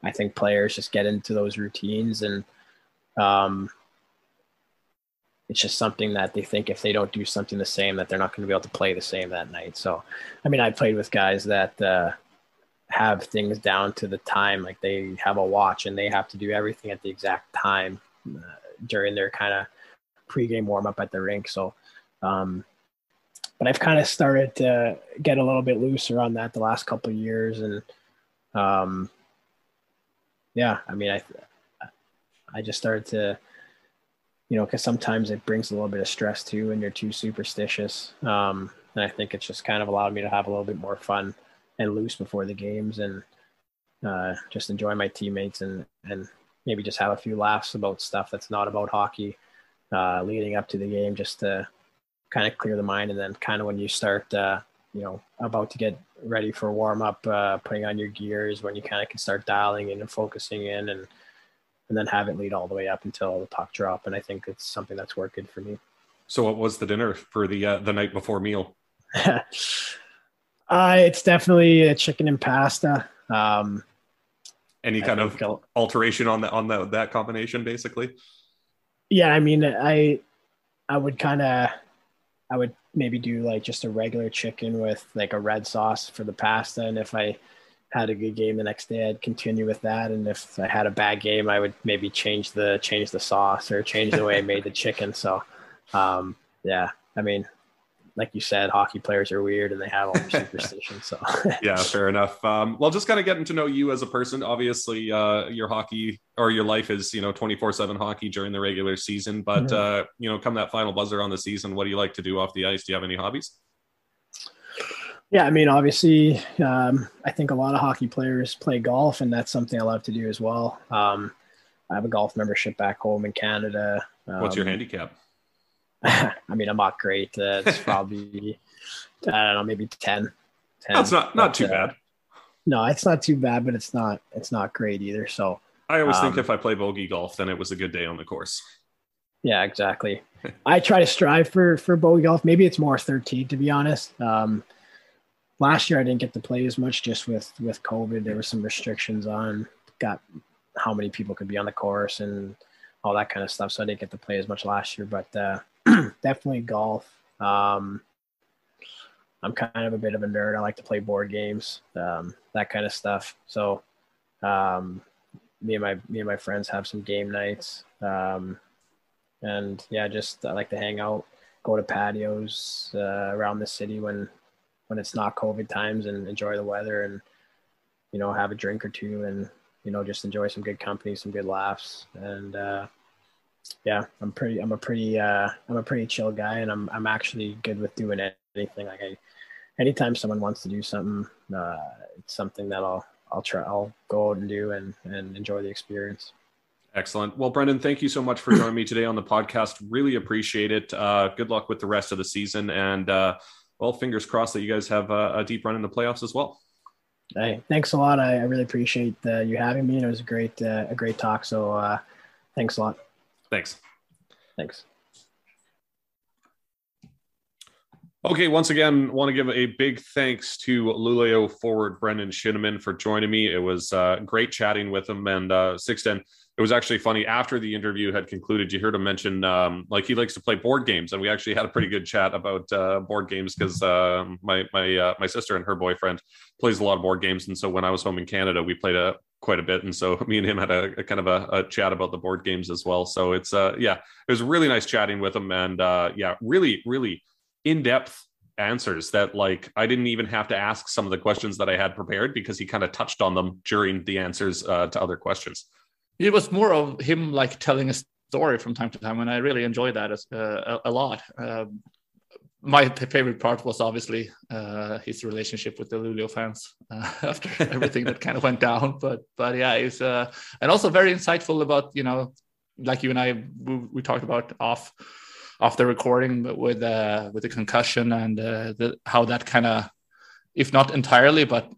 I think players just get into those routines, and um, it's just something that they think if they don't do something the same, that they're not going to be able to play the same that night. So, I mean, I played with guys that uh, have things down to the time, like they have a watch and they have to do everything at the exact time uh, during their kind of pregame warm up at the rink. So, um, but I've kind of started to get a little bit looser on that the last couple of years, and um, yeah, I mean, I I just started to, you know, because sometimes it brings a little bit of stress too, and you're too superstitious. Um, and I think it's just kind of allowed me to have a little bit more fun and loose before the games, and uh, just enjoy my teammates and and maybe just have a few laughs about stuff that's not about hockey uh, leading up to the game, just to kind of clear the mind. And then kind of when you start, uh, you know, about to get ready for warm up, uh, putting on your gears, when you kind of can start dialing in and focusing in, and and then have it lead all the way up until the puck drop. And I think it's something that's worked good for me. So, what was the dinner for the uh, the night before meal? uh, it's definitely a chicken and pasta. Um, Any kind of I'll, alteration on the on the, that combination, basically? Yeah, I mean, I I would kind of I would maybe do like just a regular chicken with like a red sauce for the pasta, and if I had a good game the next day, I'd continue with that. And if I had a bad game, I would maybe change the change the sauce or change the way I made the chicken. So, um, yeah, I mean, like you said, hockey players are weird and they have all their superstitions. So yeah, fair enough. Um, well, just kind of getting to know you as a person. Obviously, uh, your hockey or your life is you know twenty four seven hockey during the regular season. But mm-hmm. uh, you know, come that final buzzer on the season, what do you like to do off the ice? Do you have any hobbies? Yeah, I mean, obviously, um, I think a lot of hockey players play golf, and that's something I love to do as well. Um, I have a golf membership back home in Canada. Um, What's your um, handicap? I mean, I'm not great. Uh, it's probably I don't know, maybe 10. 10 That's not not but, too uh, bad. No, it's not too bad, but it's not it's not great either. So I always um, think if I play bogey golf, then it was a good day on the course. Yeah, exactly. I try to strive for for bogey golf. Maybe it's more 13 to be honest. Um, last year I didn't get to play as much just with with COVID. There were some restrictions on got how many people could be on the course and all that kind of stuff. So I didn't get to play as much last year, but uh, definitely golf. Um, I'm kind of a bit of a nerd. I like to play board games, um, that kind of stuff. So, um, me and my me and my friends have some game nights, um, and yeah, just I like to hang out, go to patios uh, around the city when when it's not COVID times, and enjoy the weather, and you know have a drink or two, and you know just enjoy some good company, some good laughs, and uh, yeah, I'm pretty. I'm a pretty. Uh, I'm a pretty chill guy, and I'm. I'm actually good with doing anything. Like I, anytime someone wants to do something, uh, it's something that I'll. I'll try. I'll go out and do and and enjoy the experience. Excellent. Well, Brendan, thank you so much for joining me today on the podcast. Really appreciate it. Uh, good luck with the rest of the season, and uh, well, fingers crossed that you guys have a, a, deep run in the playoffs as well. Hey, thanks a lot. I, I really appreciate uh, you having me, and it was a great, uh, a great talk. So, uh, thanks a lot. Thanks. Thanks. Okay, once again, want to give a big thanks to Luleå forward Brendan Shinnimin for joining me. It was uh, great chatting with him. And uh, Sixten, it was actually funny after the interview had concluded. You heard him mention um, like he likes to play board games, and we actually had a pretty good chat about uh, board games because uh, my my uh, my sister and her boyfriend plays a lot of board games, and so when I was home in Canada, we played a quite a bit, and so me and him had a, a kind of a, a, chat about the board games as well. So it's uh yeah, it was really nice chatting with him, and uh, yeah, really really in depth answers that like I didn't even have to ask some of the questions that I had prepared because he kind of touched on them during the answers uh, to other questions it was more of him like telling a story from time to time, and I really enjoyed that as, uh, a, a, lot. Um, my favorite part was obviously uh, his relationship with the Luleå fans uh, after everything that kind of went down. But but yeah, it's uh, and also very insightful about you know like you and I we, we talked about off off the recording, but with uh, with the concussion and uh, the, how that kind of, if not entirely, but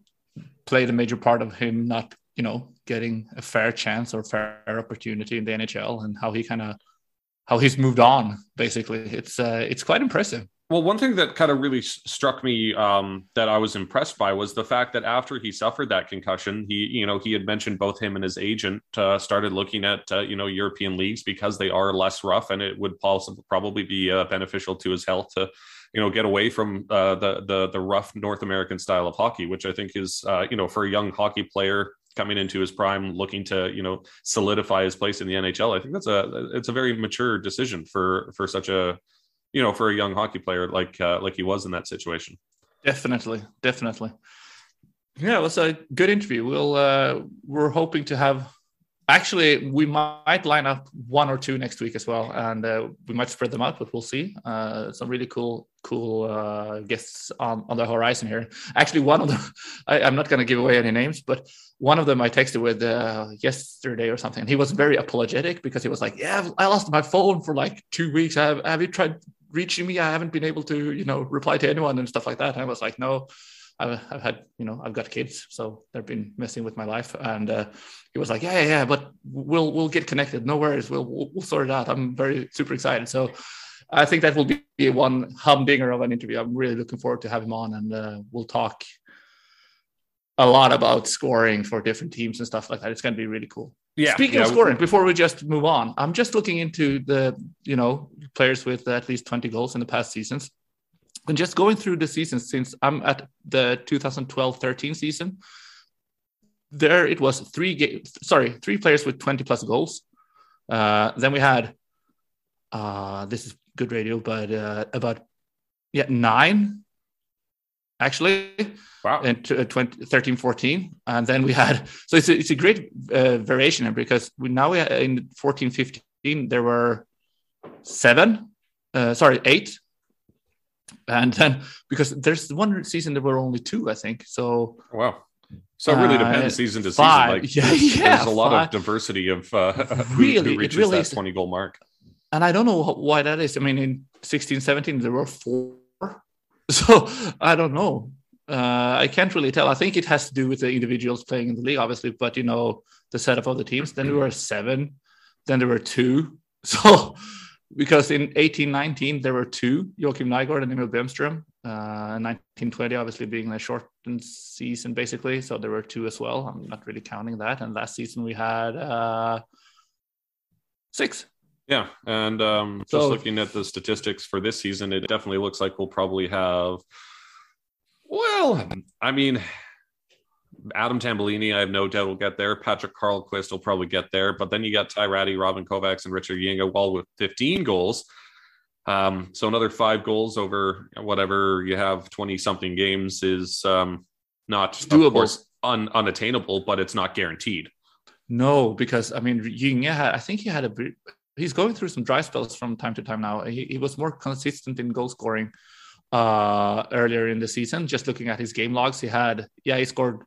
played a major part of him not you know getting a fair chance or fair opportunity in the NHL and how he kind of how he's moved on basically. It's uh, it's quite impressive. Well one thing that kind of really struck me um, that i was impressed by was the fact that after he suffered that concussion he you know he had mentioned both him and his agent uh, started looking at uh, you know european leagues because they are less rough and it would possibly probably be uh, beneficial to his health to you know get away from uh, the the the rough North American style of hockey, which I think is uh, you know for a young hockey player coming into his prime, looking to you know solidify his place in the NHL. I think that's a it's a very mature decision for for such a you know for a young hockey player like uh, like he was in that situation. Definitely, definitely. Yeah, it was a good interview. We'll uh, we're hoping to have actually we might line up one or two next week as well and uh, we might spread them out but we'll see. Uh, some really cool cool uh, guests on, on the horizon here. Actually one of them I, am not going to give away any names but one of them i texted with uh, yesterday or something. And he was very apologetic because he was like yeah i lost my phone for like two weeks. Have, have you tried reaching me? I haven't been able to you know reply to anyone and stuff like that. And i was like no I've, I've, had, you know, I've got kids, so they've been messing with my life. And uh, he was like, yeah, yeah, yeah, but we'll we'll get connected. No worries, we'll, we'll, we'll sort it out. I'm very super excited. So I think that will be one humdinger of an interview. I'm really looking forward to have him on, and uh, we'll talk a lot about scoring for different teams and stuff like that. It's going to be really cool. Yeah. Speaking yeah, of scoring, before we just move on, I'm just looking into the you know players with at least 20 goals in the past seasons and just going through the season since I'm at the 2012-13 season, there it was three games. Sorry, three players with 20 plus goals. Uh, then we had uh, this is good radio, but uh, about yeah nine actually. Wow. In 20, 13, 14. And then we had, so it's a, it's a great uh, variation because we now we in 14, 15, there were seven, uh, sorry, eight and then because there's one season there were only two, I think. So wow. So it really uh, depends uh, season to five. season. Like yeah, there's, yeah, there's a lot five. of diversity of uh, really, who, reaches really that 20 goal mark. And I don't know why that is. I mean, in 16, 17, there were four. So I don't know. Uh, I can't really tell. I think it has to do with the individuals playing in the league, obviously, but you know, the setup of the teams. Then there were seven, then there were two. So because in 1819 there were two Joakim Nygård and Emil Bemström. Uh, 1920 obviously being a shortened season basically, so there were two as well. I'm not really counting that. And last season we had uh, six. Yeah, and um, just so, looking at the statistics for this season, it definitely looks like we'll probably have. Well, I mean, Adam Tambellini, I have no doubt will get there. Patrick Carlquist will probably get there. But then you got Ty Rattie, Robin Kovacs, and Richard Gynge, all with 15 goals. Um, so another five goals over whatever you have 20 something games is um, not doable. Of course, un- unattainable, but it's not guaranteed. No, because I mean, Yinga had, I think he had a, he's going through some dry spells from time to time now. He, he was more consistent in goal scoring uh, earlier in the season. Just looking at his game logs, he had, yeah, he scored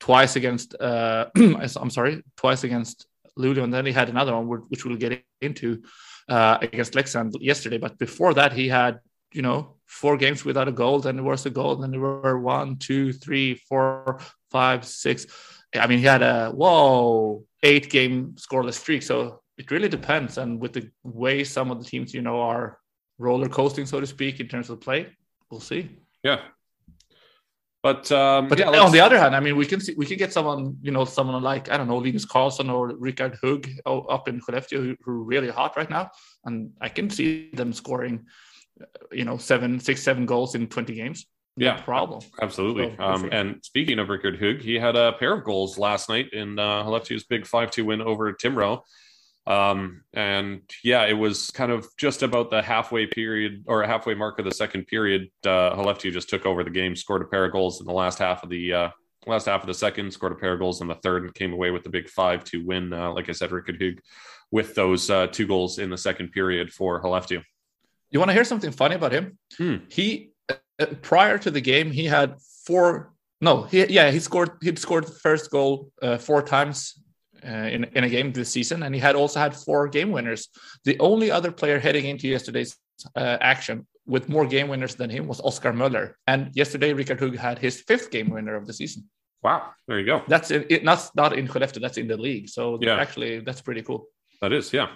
twice against uh, I'm sorry, twice against Luleå, and then he had another one which we'll get into uh, against Leksand yesterday. But before that, he had you know four games without a goal. Then there was a goal. Then there were one, two, three, four, five, six. I mean, he had a whoa eight game scoreless streak. So it really depends. And with the way some of the teams you know are roller coasting, so to speak, in terms of play, we'll see. Yeah, but um, but yeah, on the other hand, I mean, we can see we can get someone, you know, someone like I don't know, Linus Karlsson or Rickard Hugg up in Skellefteå who, who are really hot right now, and I can see them scoring, you know, seven, six, seven goals in twenty games. Yeah, no problem. Absolutely. So, um, and speaking of Rickard Hugg, he had a pair of goals last night in uh, Skellefteå's big five-two win over Timrå. Um, and yeah, it was kind of just about the halfway period or halfway mark of the second period. Uh, just took over the game, scored a pair of goals in the last half of the uh, last half of the second, scored a pair of goals in the third, and came away with the big five to win. Uh, like I said, Rickard Hugg with those uh, two goals in the second period for Skellefteå. You want to hear something funny about him? Hmm. He uh, prior to the game, he had four. No, he yeah he scored. He'd scored the first goal uh, four times uh, in, in a game this season, and he had also had four game winners. The only other player heading into yesterday's uh, action with more game winners than him was Oscar Möller. And yesterday, Rickard Hugg had his fifth game winner of the season. Wow, there you go. That's it, not not in Skellefteå, that's in the league. So yeah. actually, that's pretty cool. That is, yeah.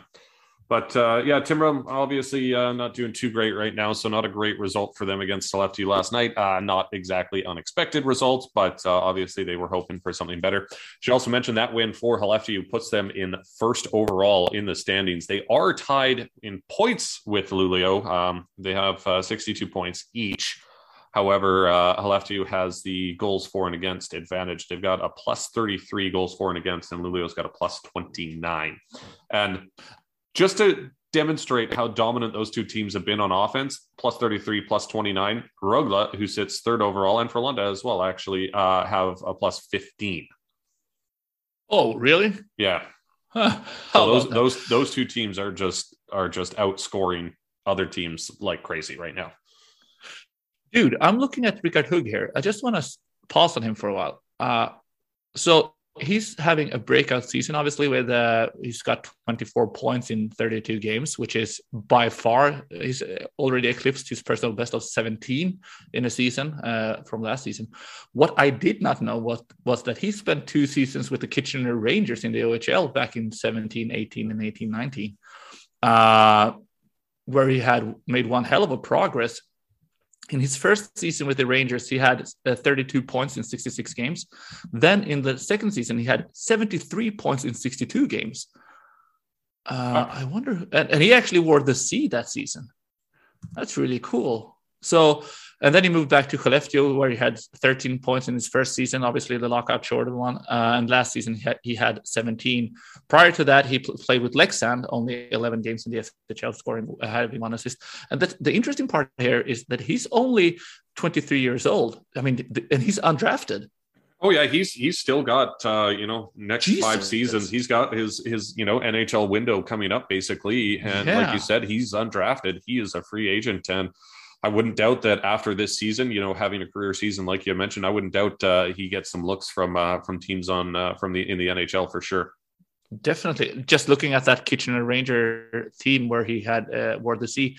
But uh, yeah, Timrå obviously uh, not doing too great right now, so not a great result for them against Skellefteå last night. Uh, not exactly unexpected results, but uh, obviously they were hoping for something better. She also mentioned that win for Skellefteå puts them in first overall in the standings. They are tied in points with Luleå. Um, they have uh, 62 points each. However, uh, has the goals for and against advantage. They've got a plus 33 goals for and against, and Luleå's got a plus 29. And just to demonstrate how dominant those two teams have been on offense, plus 33, plus 29, Rögle, who sits third overall, and Frölunda as well, actually uh, have a plus 15. Oh, really? Yeah. Huh. So those those those two teams are just are just outscoring other teams like crazy right now. Dude, I'm looking at Rickard Hugg here. I just want to pause on him for a while. Uh, so he's having a breakout season, obviously, with uh, he's got 24 points in 32 games, which is by far he's already eclipsed his personal best of 17 in a season uh, from last season. What I did not know was, was that he spent two seasons with the Kitchener Rangers in the OHL back in 17, 18, and 18, 19, uh, where he had made one hell of a progress in his first season with the Rangers, he had uh, 32 points in 66 games. Then in the second season, he had 73 points in 62 games. Uh, I wonder, and, and, he actually wore the C that season. That's really cool. So and then he moved back to Skellefteå, where he had 13 points in his first season, obviously the lockout shorter one. Uh, and last season he had, he had 17. Prior to that, he pl- played with Leksand, only 11 games in the SHL, scoring having one assist. And that, the interesting part here is that he's only 23 years old. I mean, th- and he's undrafted. Oh yeah, he's he's still got uh, you know next Jesus. five seasons. He's got his his you know NHL window coming up basically, and yeah. like you said, he's undrafted. He is a free agent, and I wouldn't doubt that after this season, you know, having a career season like you mentioned, I wouldn't doubt uh, he gets some looks from uh, from teams on uh, from the in the NHL for sure. Definitely, just looking at that Kitchener Ranger team where he had uh, wore the C,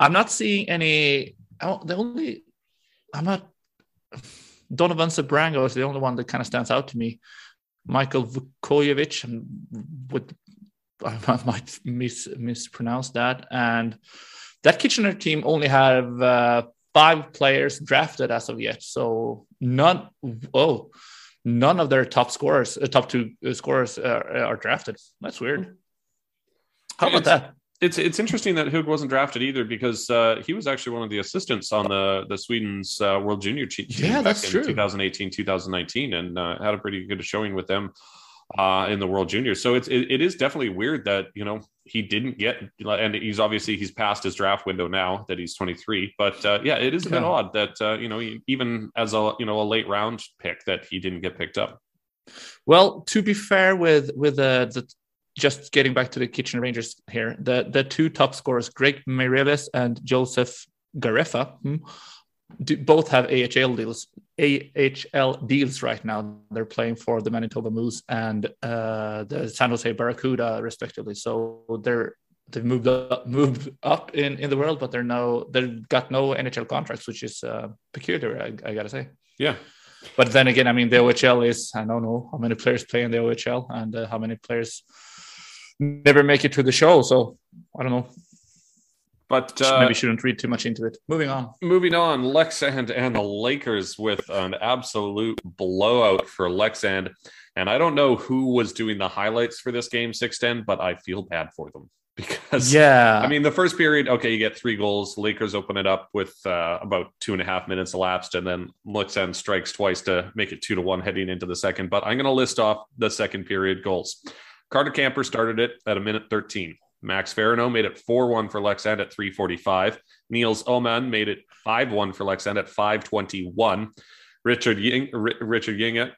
I'm not seeing any. The only I'm not. Donovan Sebrango is the only one that kind of stands out to me. Michael Vukojevic, and with I might mis mispronounce that, and that Kitchener team only have uh, five players drafted as of yet. So none, oh, none of their top scorers, uh, top two uh, scorers uh, are drafted. That's weird. How about it's, that? It's it's interesting that Hugg wasn't drafted either because uh, he was actually one of the assistants on the the Sweden's uh, World Junior team. Yeah, that's in true. 2018, 2019, and uh, had a pretty good showing with them uh, in the World Juniors. So it's it, it is definitely weird that you know he didn't get, and he's obviously he's past his draft window now that he's 23. But uh, yeah, it is a bit yeah. odd that uh, you know even as a you know a late round pick that he didn't get picked up. Well, to be fair with with uh, the just getting back to the Kitchener Rangers here, the the two top scorers, Greg Meireles and Joseph Garreffa. Do, both have AHL deals. AHL deals right now. They're playing for the Manitoba Moose and uh, the San Jose Barracuda, respectively. So they're they've moved up, moved up in, in the world, but they're no they've got no NHL contracts, which is uh, peculiar. I, I, gotta say. Yeah. But then again, I mean, the OHL is I don't know how many players play in the OHL and uh, how many players never make it to the show. So I don't know. But uh, maybe shouldn't read too much into it. Moving on. Moving on. Leksand and the Lakers with an absolute blowout for Leksand. And I don't know who was doing the highlights for this game 610, but I feel bad for them because yeah, I mean the first period, okay, you get three goals. Lakers open it up with uh, about two and a half minutes elapsed, and then Leksand strikes twice to make it two to one heading into the second. But I'm going to list off the second period goals. Carter Camper started it at a minute 13. Max Véronneau made it 4 1 for Leksand at 345. Nils Åman made it 5 1 for Leksand at 521. Richard Ying, Richard Gynge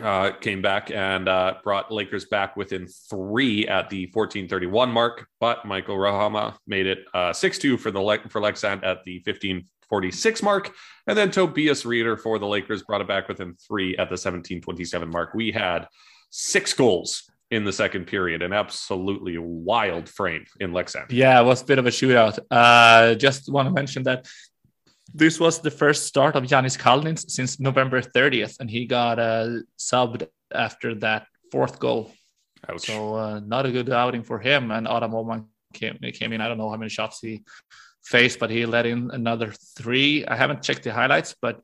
uh, came back and uh, brought Lakers back within three at the 1431 mark, but Michael Rahama made it uh, 6 2 for the Le- for Leksand at the 1546 mark. And then Tobias Rieder for the Lakers brought it back within three at the 1727 mark. We had six goals in the second period. An absolutely wild frame in Leksand. Yeah, it was a bit of a shootout. Uh, just want to mention that this was the first start of Janis Kalnins since November 30th, and he got uh, subbed after that fourth goal. Ouch. So uh, not a good outing for him. And Adam Oman came, came in. I don't know how many shots he faced, but he let in another three. I haven't checked the highlights, but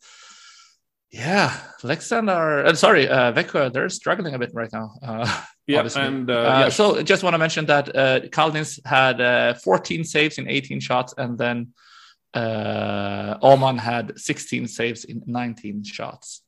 yeah, Leksand are uh, sorry, uh, Växjö, they're struggling a bit right now. Uh, yeah, obviously. and uh, uh, yeah. so just want to mention that uh, Kalnins had uh, 14 saves in 18 shots, and then uh, Oman had 16 saves in 19 shots.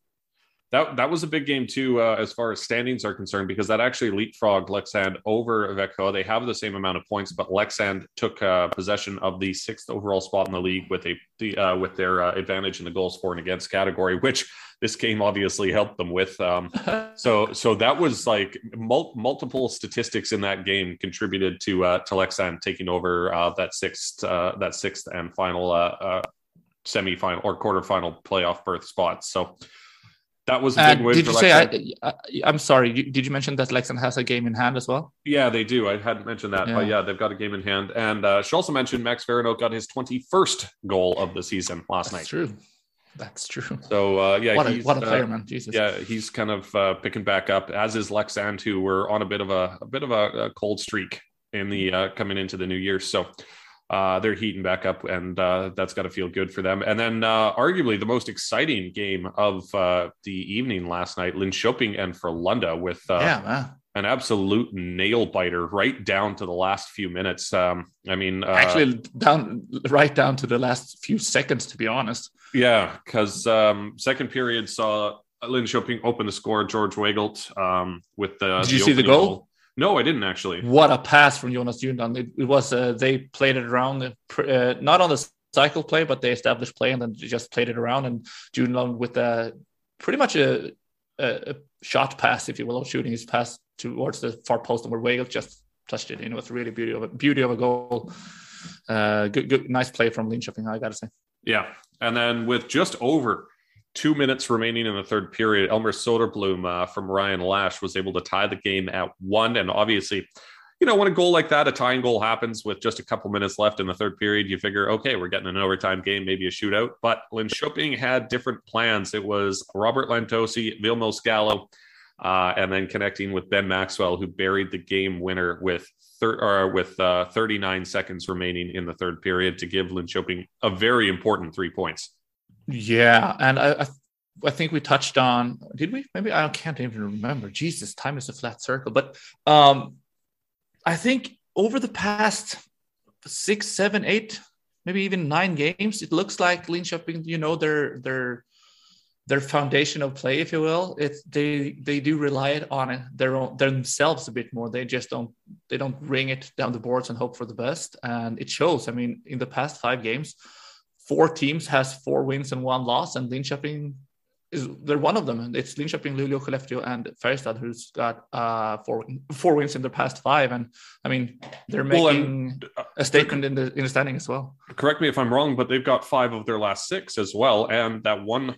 That that was a big game too, uh, as far as standings are concerned, because that actually leapfrogged Leksand over Växjö. They have the same amount of points, but Leksand took uh, possession of the sixth overall spot in the league with a the, uh, with their uh, advantage in the goals for and against category, which this game obviously helped them with. Um, so so that was like mul- multiple statistics in that game contributed to uh, to Leksand taking over uh, that sixth that sixth and final semifinal or quarterfinal playoff berth spot. So that was a big uh, win. Did you say? I, am sorry. Did you mention that Leksand has a game in hand as well? Yeah, they do. I hadn't mentioned that, yeah. but yeah, they've got a game in hand. And uh, she also mentioned Max Véronneau got his 21st goal of the season last That's night. True. That's true. So uh, yeah, what a, what a player, uh, man! Jesus. Yeah, he's kind of uh, picking back up, as is Leksand, who were on a bit of a, a bit of a, a cold streak in the uh, coming into the new year. So uh, they're heating back up, and uh, that's got to feel good for them. And then, uh, arguably, the most exciting game of uh, the evening last night, Linköping and Frölunda with uh, yeah, an absolute nail biter right down to the last few minutes. Um, I mean, uh, actually, down right down to the last few seconds, to be honest. Yeah, because um, second period saw Linköping open the score. George Weigelt um, with the. Did the you see the goal? goal? No, I didn't actually. What a pass from Jonas Junland. It, it was uh, they played it around, uh, not on the cycle play, but they established play and then just played it around. And Junland with a pretty much a, a, a, shot pass, if you will, shooting his pass towards the far post, and where Weigelt just touched it. And it was really beauty of a beauty of a goal. Uh, good, good, nice play from Linköping, I got to say. Yeah, and then with just over two minutes remaining in the third period, Elmer Soderblom uh, from Ryan Lasch was able to tie the game at one. And obviously, you know, when a goal like that, a tying goal happens with just a couple minutes left in the third period, you figure, okay, we're getting an overtime game, maybe a shootout. But Linköping had different plans. It was Robert Lantosi, Vilmos Gallo, uh, and then connecting with Ben Maxwell, who buried the game winner with thir- with uh, 39 seconds remaining in the third period to give Linköping a very important three points. Yeah, and I, I, I think we touched on. Did we? Maybe I can't even remember. Jesus, time is a flat circle. But um, I think over the past six, seven, eight, maybe even nine games, it looks like Linköping. You know, their their their foundation of play, if you will, it's they they do rely it on it, their own themselves a bit more. They just don't they don't ring it down the boards and hope for the best, and it shows. I mean, in the past five games four teams has four wins and one loss, and Linköping is they're one of them. It's Linköping, Luleå, Skellefteå, and Färjestad who's got uh, four four wins in their past five. And I mean, they're making well, a statement in the in the standing as well. Correct me if I'm wrong, but they've got five of their last six as well, and that one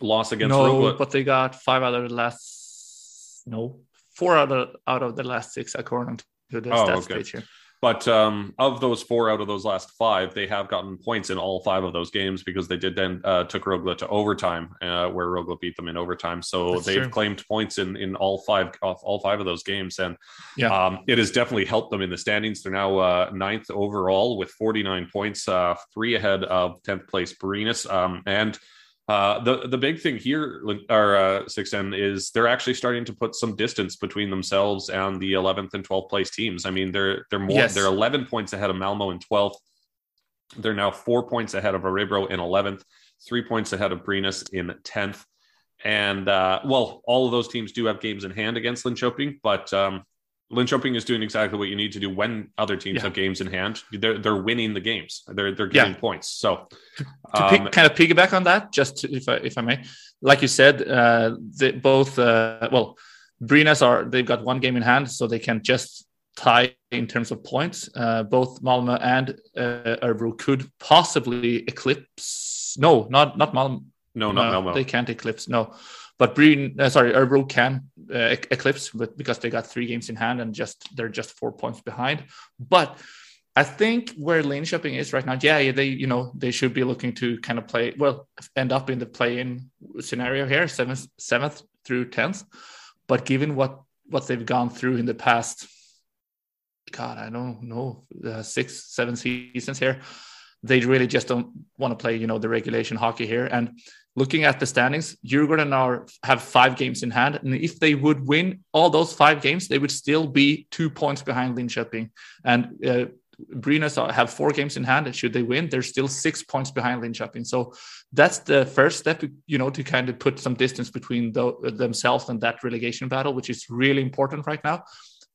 loss against no, but they got five out of the last no four out of out of the last six according to the oh, stats okay. page here. But um, of those four out of those last five, they have gotten points in all five of those games because they did then uh, took Rögle to overtime, uh, where Rögle beat them in overtime. So That's they've true. claimed points in in all five all five of those games, and yeah. um, it has definitely helped them in the standings. They're now uh, ninth overall with 49 points, uh, three ahead of 10th place Brynäs, um, and uh, the the big thing here, or uh, Sixten, is they're actually starting to put some distance between themselves and the 11th and 12th place teams. I mean, they're they're more yes. they're 11 points ahead of Malmö in 12th. They're now four points ahead of Örebro in 11th, three points ahead of Brynäs in 10th. And uh, well, all of those teams do have games in hand against Linköping, but um, Linköping is doing exactly what you need to do when other teams yeah. have games in hand. They're they're winning the games. They're they're getting yeah. points. So to, to um, pick, kind of piggyback on that, just to, if I if I may, like you said, uh, they both uh, well, Brynäs are they've got one game in hand, so they can just tie in terms of points. Uh, both Malmö and uh, Örebro could possibly eclipse. No, not not Malmö. No, not Malmö. They can't eclipse. No. But Breen, uh, sorry, Örebro can uh, eclipse but because they got three games in hand and just they're just four points behind. But I think where Linköping is right now, yeah, they you know they should be looking to kind of play well, end up in the play-in scenario here, seventh, seventh through tenth. But given what what they've gone through in the past, God, I don't know, uh, six, seven seasons here, they really just don't want to play, you know, the regulation hockey here. And looking at the standings, Djurgården now have five games in hand. And if they would win all those five games, they would still be two points behind Linköping. And uh, Brynäs have four games in hand, and should they win, they're still six points behind Linköping. So that's the first step, you know, to kind of put some distance between the, themselves and that relegation battle, which is really important right now.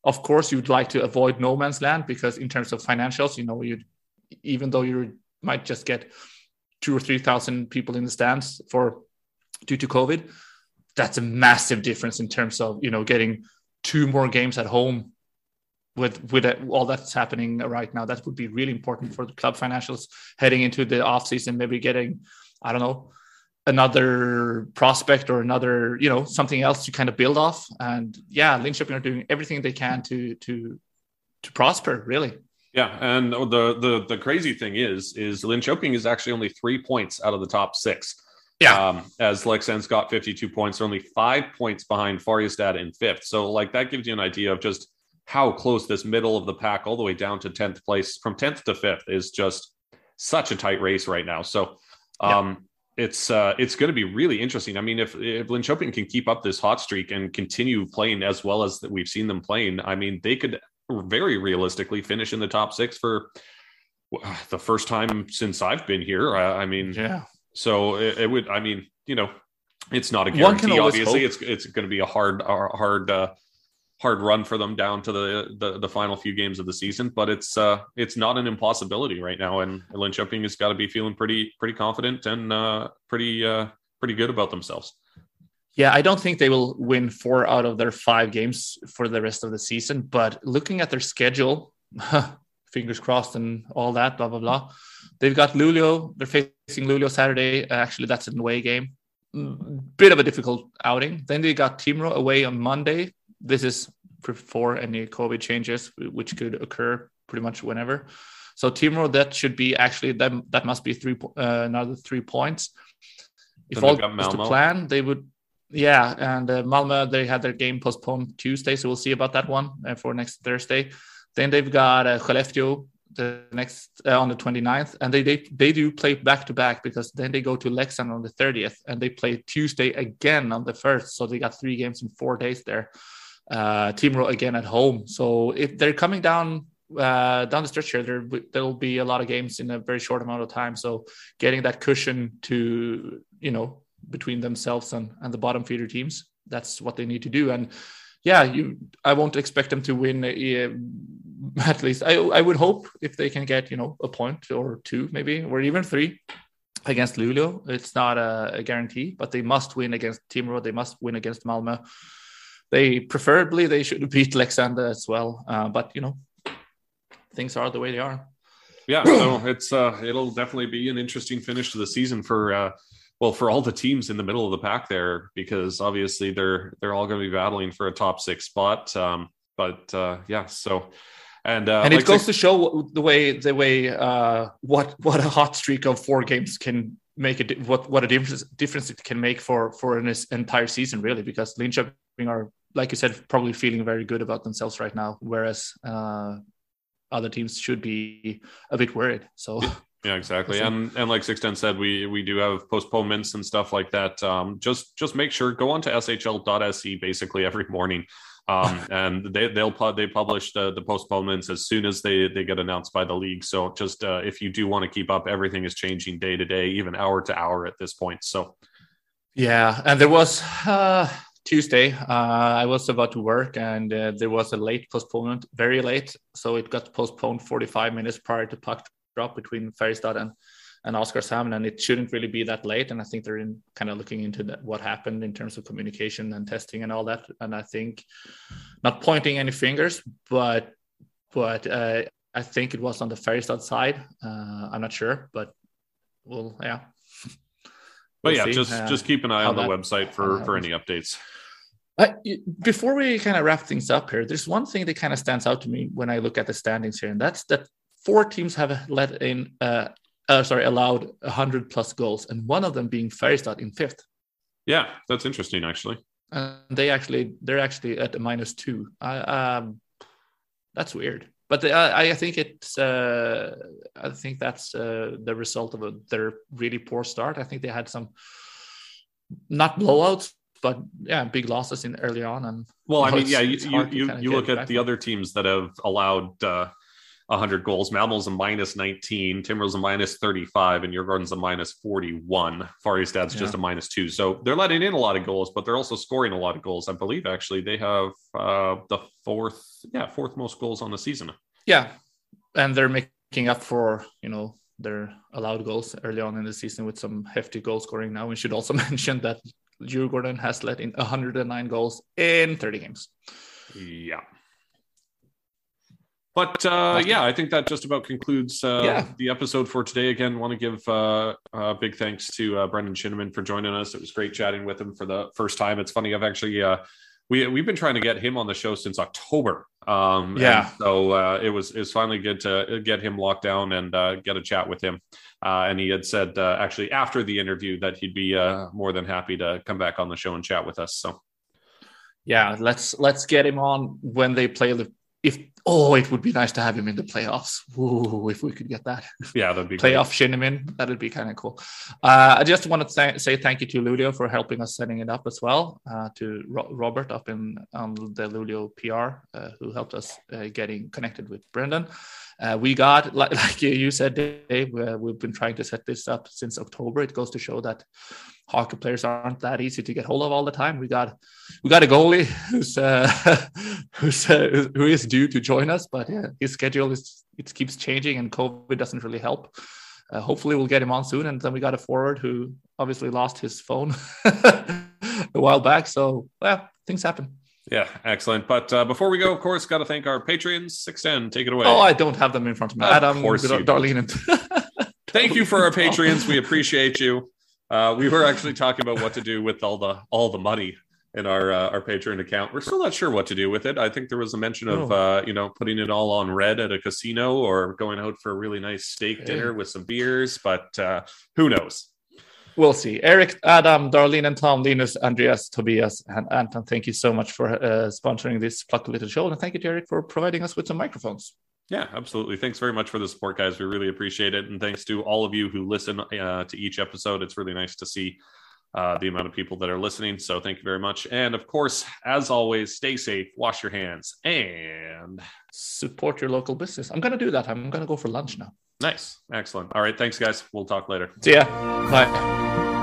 Of course, you'd like to avoid no man's land because in terms of financials, you know, you even though you might just get two or three thousand people in the stands for due to COVID, that's a massive difference in terms of you know getting two more games at home with with all that's happening right now. That would be really important for the club financials heading into the off season. Maybe getting I don't know another prospect or another you know something else to kind of build off. And yeah, Linköping are doing everything they can to to to prosper. Really. Yeah, and the the the crazy thing is, is Linköping is actually only three points out of the top six. Yeah. Um, as Leksands got 52 points, they're only five points behind Färjestad in fifth. So, like, that gives you an idea of just how close this middle of the pack, all the way down to 10th place, from 10th to fifth, is just such a tight race right now. So, um, yeah. it's uh, it's going to be really interesting. I mean, if if Linköping can keep up this hot streak and continue playing as well as that we've seen them playing, I mean, they could very realistically finish in the top six for the first time since I've been here. I, I mean, yeah. So it, it, would. I mean, you know, it's not a guarantee. Obviously, hope. it's it's going to be a hard, hard, uh, hard run for them down to the, the, the final few games of the season. But it's uh, it's not an impossibility right now, and Linköping has got to be feeling pretty pretty confident and uh, pretty uh, pretty good about themselves. Yeah, I don't think they will win four out of their five games for the rest of the season. But looking at their schedule, fingers crossed and all that, blah blah blah. They've got Luleå. They're facing Luleå Saturday. Actually, that's an away game. Mm, bit of a difficult outing. Then they got Timrå away on Monday. This is before any COVID changes, which could occur pretty much whenever. So Timrå, that should be actually that that must be three uh, another three points. If all goes to plan, they would. Yeah, and uh, Malmö they had their game postponed Tuesday, so we'll see about that one uh, for next Thursday. Then they've got uh, Skellefteå the next uh, on the 29th and they, they they do play back to back because then they go to Leksand on the 30th and they play Tuesday again on the 1st so they got three games in four days there. Uh Timrå again at home. So if they're coming down uh down the stretch here there there'll be a lot of games in a very short amount of time. So getting that cushion to you know between themselves and and the bottom feeder teams that's what they need to do and yeah, you I won't expect them to win. Uh, at least I I would hope if they can get you know a point or two maybe or even three against Luleå. It's not a, a guarantee, but they must win against Timrå. They must win against Malmö. They preferably they should beat Leksand as well. Uh, but you know things are the way they are. Yeah, so it's uh, it'll definitely be an interesting finish to the season for uh, well for all the teams in the middle of the pack there because obviously they're they're all going to be battling for a top six spot um, but uh, yeah so and uh, and it goes to show the way the way uh, what what a hot streak of four games can make it what what a difference difference it can make for for an entire season really because Linköping are like you said probably feeling very good about themselves right now whereas uh, other teams should be a bit worried so Yeah, exactly. And and like Sixten said, we we do have postponements and stuff like that. Um, just just make sure go on to shl.se basically every morning. Um, and they they'll they publish the, the postponements as soon as they they get announced by the league. So just uh, if you do want to keep up, everything is changing day to day, even hour to hour at this point. So yeah, and there was uh, Tuesday. Uh, I was about to work, and uh, there was a late postponement, very late. So it got postponed 45 minutes prior to puck drop between Färjestad and and Oskarshamn, and it shouldn't really be that late. And I think they're in kind of looking into that, what happened in terms of communication and testing and all that. And I think not pointing any fingers, but but uh, I think it was on the Färjestad side. Uh, I'm not sure, but well, yeah. But we'll yeah, see, just uh, just keep an eye on the that, website for for any updates. Uh, before we kind of wrap things up here, there's one thing that kind of stands out to me when I look at the standings here, and that's that four teams have let in, uh, uh, sorry, allowed 100 plus goals, and one of them being Färjestad in fifth. Yeah, that's interesting, actually. And they actually, they're actually at a minus two. um, that's weird. But the, I, I think it's, uh, I think that's uh, the result of a, their really poor start. I think they had some, not blowouts, but yeah, big losses in early on. And well, I mean, yeah, you you, you, you look at the other teams that have allowed uh, 100 goals. Malmö's a minus 19, Timrå's a minus 35, and Djurgården's a minus 41. Färjestad's yeah. just a minus two. So they're letting in a lot of goals, but they're also scoring a lot of goals. I believe actually they have uh, the fourth, yeah, fourth most goals on the season. Yeah, and they're making up for you know their allowed goals early on in the season with some hefty goal scoring. Now we should also mention that Djurgården has let in 109 goals in 30 games. Yeah. But uh, yeah, I think that just about concludes uh, yeah. the episode for today. Again, want to give uh, uh big thanks to uh, Brendan Shinnimin for joining us. It was great chatting with him for the first time. It's funny, I've actually uh, we we've been trying to get him on the show since October. Um, yeah, so it was it was finally good to get him locked down and get a chat with him. and he had said actually after the interview that he'd be more than happy to come back on the show and chat with us. So yeah, let's let's get him on when they play the if oh, it would be nice to have him in the playoffs. Ooh, if we could get that. Yeah, that'd be playoff Shinnimin. That'd be kind of cool. Uh, I just want to th- say thank you to Luleå for helping us setting it up as well. Uh, to Ro- Robert up in on the Luleå PR uh, who helped us uh, getting connected with Brendan. Uh, we got like, like you said, Dave. we've been trying to set this up since October. It goes to show that hockey players aren't that easy to get hold of all the time. We got we got a goalie who's uh, who's uh, who is due to join us, but yeah, his schedule is it keeps changing, and COVID doesn't really help. Uh, hopefully, we'll get him on soon. And then we got a forward who obviously lost his phone a while back. So, well, things happen. Yeah, excellent. But uh, before we go, of course, got to thank our Patreons. Sixten, take it away. Oh, I don't have them in front of me. Of Adam, course, Darlene. thank you for our patrons. We appreciate you. Uh, we were actually talking about what to do with all the all the money in our uh, our Patreon account. We're still not sure what to do with it. I think there was a mention of oh. uh, you know putting it all on red at a casino or going out for a really nice steak dinner with some beers, but uh, who knows? We'll see. Eric, Adam, Darlene, and Tom, Linus, Andreas, Tobias, and Anton, thank you so much for uh, sponsoring this Pluck Little show. And thank you, Eric, for providing us with some microphones. Yeah, absolutely. Thanks very much for the support, guys. We really appreciate it. And thanks to all of you who listen uh, to each episode. It's really nice to see uh, the amount of people that are listening. So thank you very much. And of course, as always, stay safe, wash your hands, and support your local business. I'm going to do that. I'm going to go for lunch now. Nice. Excellent. All right. Thanks, guys. We'll talk later. See ya. Bye.